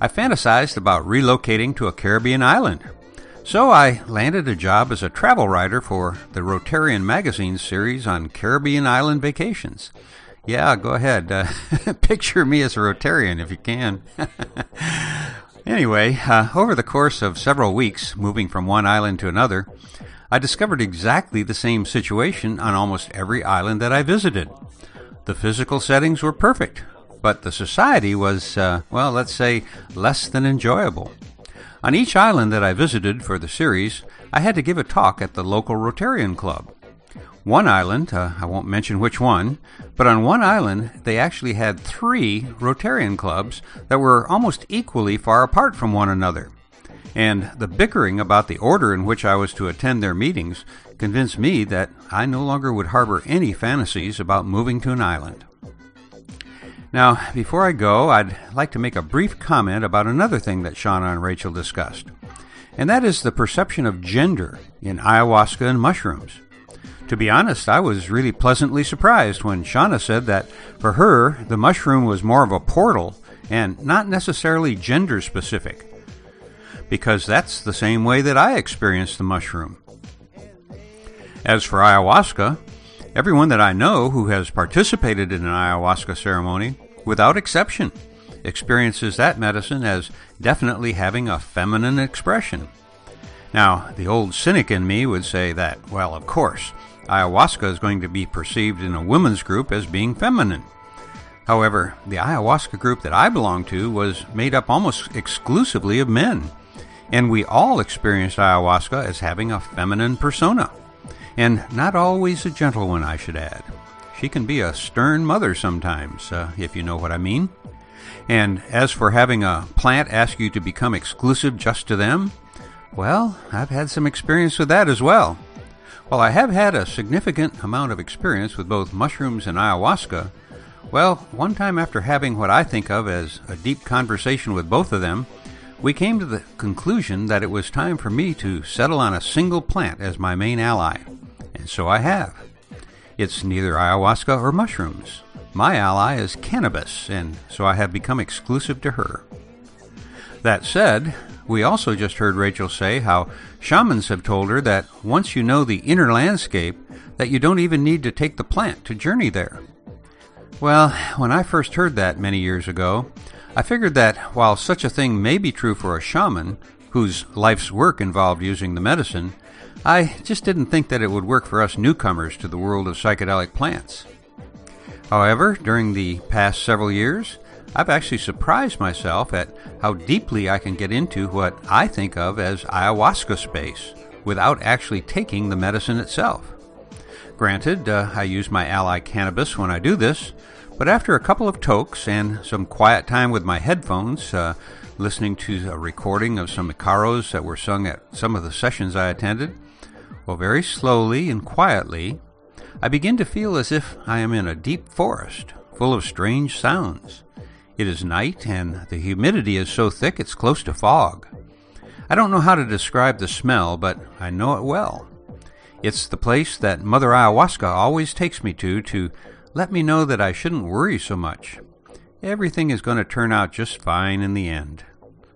I fantasized about relocating to a Caribbean island. So I landed a job as a travel writer for the Rotarian magazine series on Caribbean island vacations. Yeah, go ahead. Uh, picture me as a Rotarian if you can. anyway, uh, over the course of several weeks, moving from one island to another, I discovered exactly the same situation on almost every island that I visited. The physical settings were perfect, but the society was, uh, well, let's say, less than enjoyable. On each island that I visited for the series, I had to give a talk at the local Rotarian Club. One island, uh, I won't mention which one, but on one island they actually had three Rotarian clubs that were almost equally far apart from one another. And the bickering about the order in which I was to attend their meetings convinced me that I no longer would harbor any fantasies about moving to an island. Now, before I go, I'd like to make a brief comment about another thing that Shonagh and Rachel discussed, and that is the perception of gender in ayahuasca and mushrooms. To be honest, I was really pleasantly surprised when Shonagh said that for her, the mushroom was more of a portal and not necessarily gender specific. Because that's the same way that I experienced the mushroom. As for ayahuasca, everyone that I know who has participated in an ayahuasca ceremony, without exception, experiences that medicine as definitely having a feminine expression. Now, the old cynic in me would say that, well, of course, ayahuasca is going to be perceived in a women's group as being feminine. However, the ayahuasca group that I belonged to was made up almost exclusively of men, and we all experienced ayahuasca as having a feminine persona. And not always a gentle one, I should add. She can be a stern mother sometimes, uh, if you know what I mean. And as for having a plant ask you to become exclusive just to them, well, I've had some experience with that as well. While I have had a significant amount of experience with both mushrooms and ayahuasca, well, one time after having what I think of as a deep conversation with both of them, we came to the conclusion that it was time for me to settle on a single plant as my main ally. And so I have. It's neither ayahuasca or mushrooms. My ally is cannabis, and so I have become exclusive to her. That said, we also just heard Rachel say how shamans have told her that once you know the inner landscape, that you don't even need to take the plant to journey there. Well, when I first heard that many years ago, I figured that while such a thing may be true for a shaman, whose life's work involved using the medicine, I just didn't think that it would work for us newcomers to the world of psychedelic plants. However, during the past several years, I've actually surprised myself at how deeply I can get into what I think of as ayahuasca space without actually taking the medicine itself. Granted, uh, I use my ally cannabis when I do this, but after a couple of tokes and some quiet time with my headphones, uh, listening to a recording of some icaros that were sung at some of the sessions I attended, well, very slowly and quietly, I begin to feel as if I am in a deep forest full of strange sounds. It is night, and the humidity is so thick it's close to fog. I don't know how to describe the smell, but I know it well. It's the place that Mother Ayahuasca always takes me to to let me know that I shouldn't worry so much. Everything is going to turn out just fine in the end.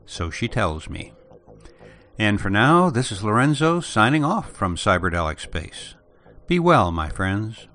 So she tells me. And for now, this is Lorenzo signing off from Cyberdelic Space. Be well, my friends.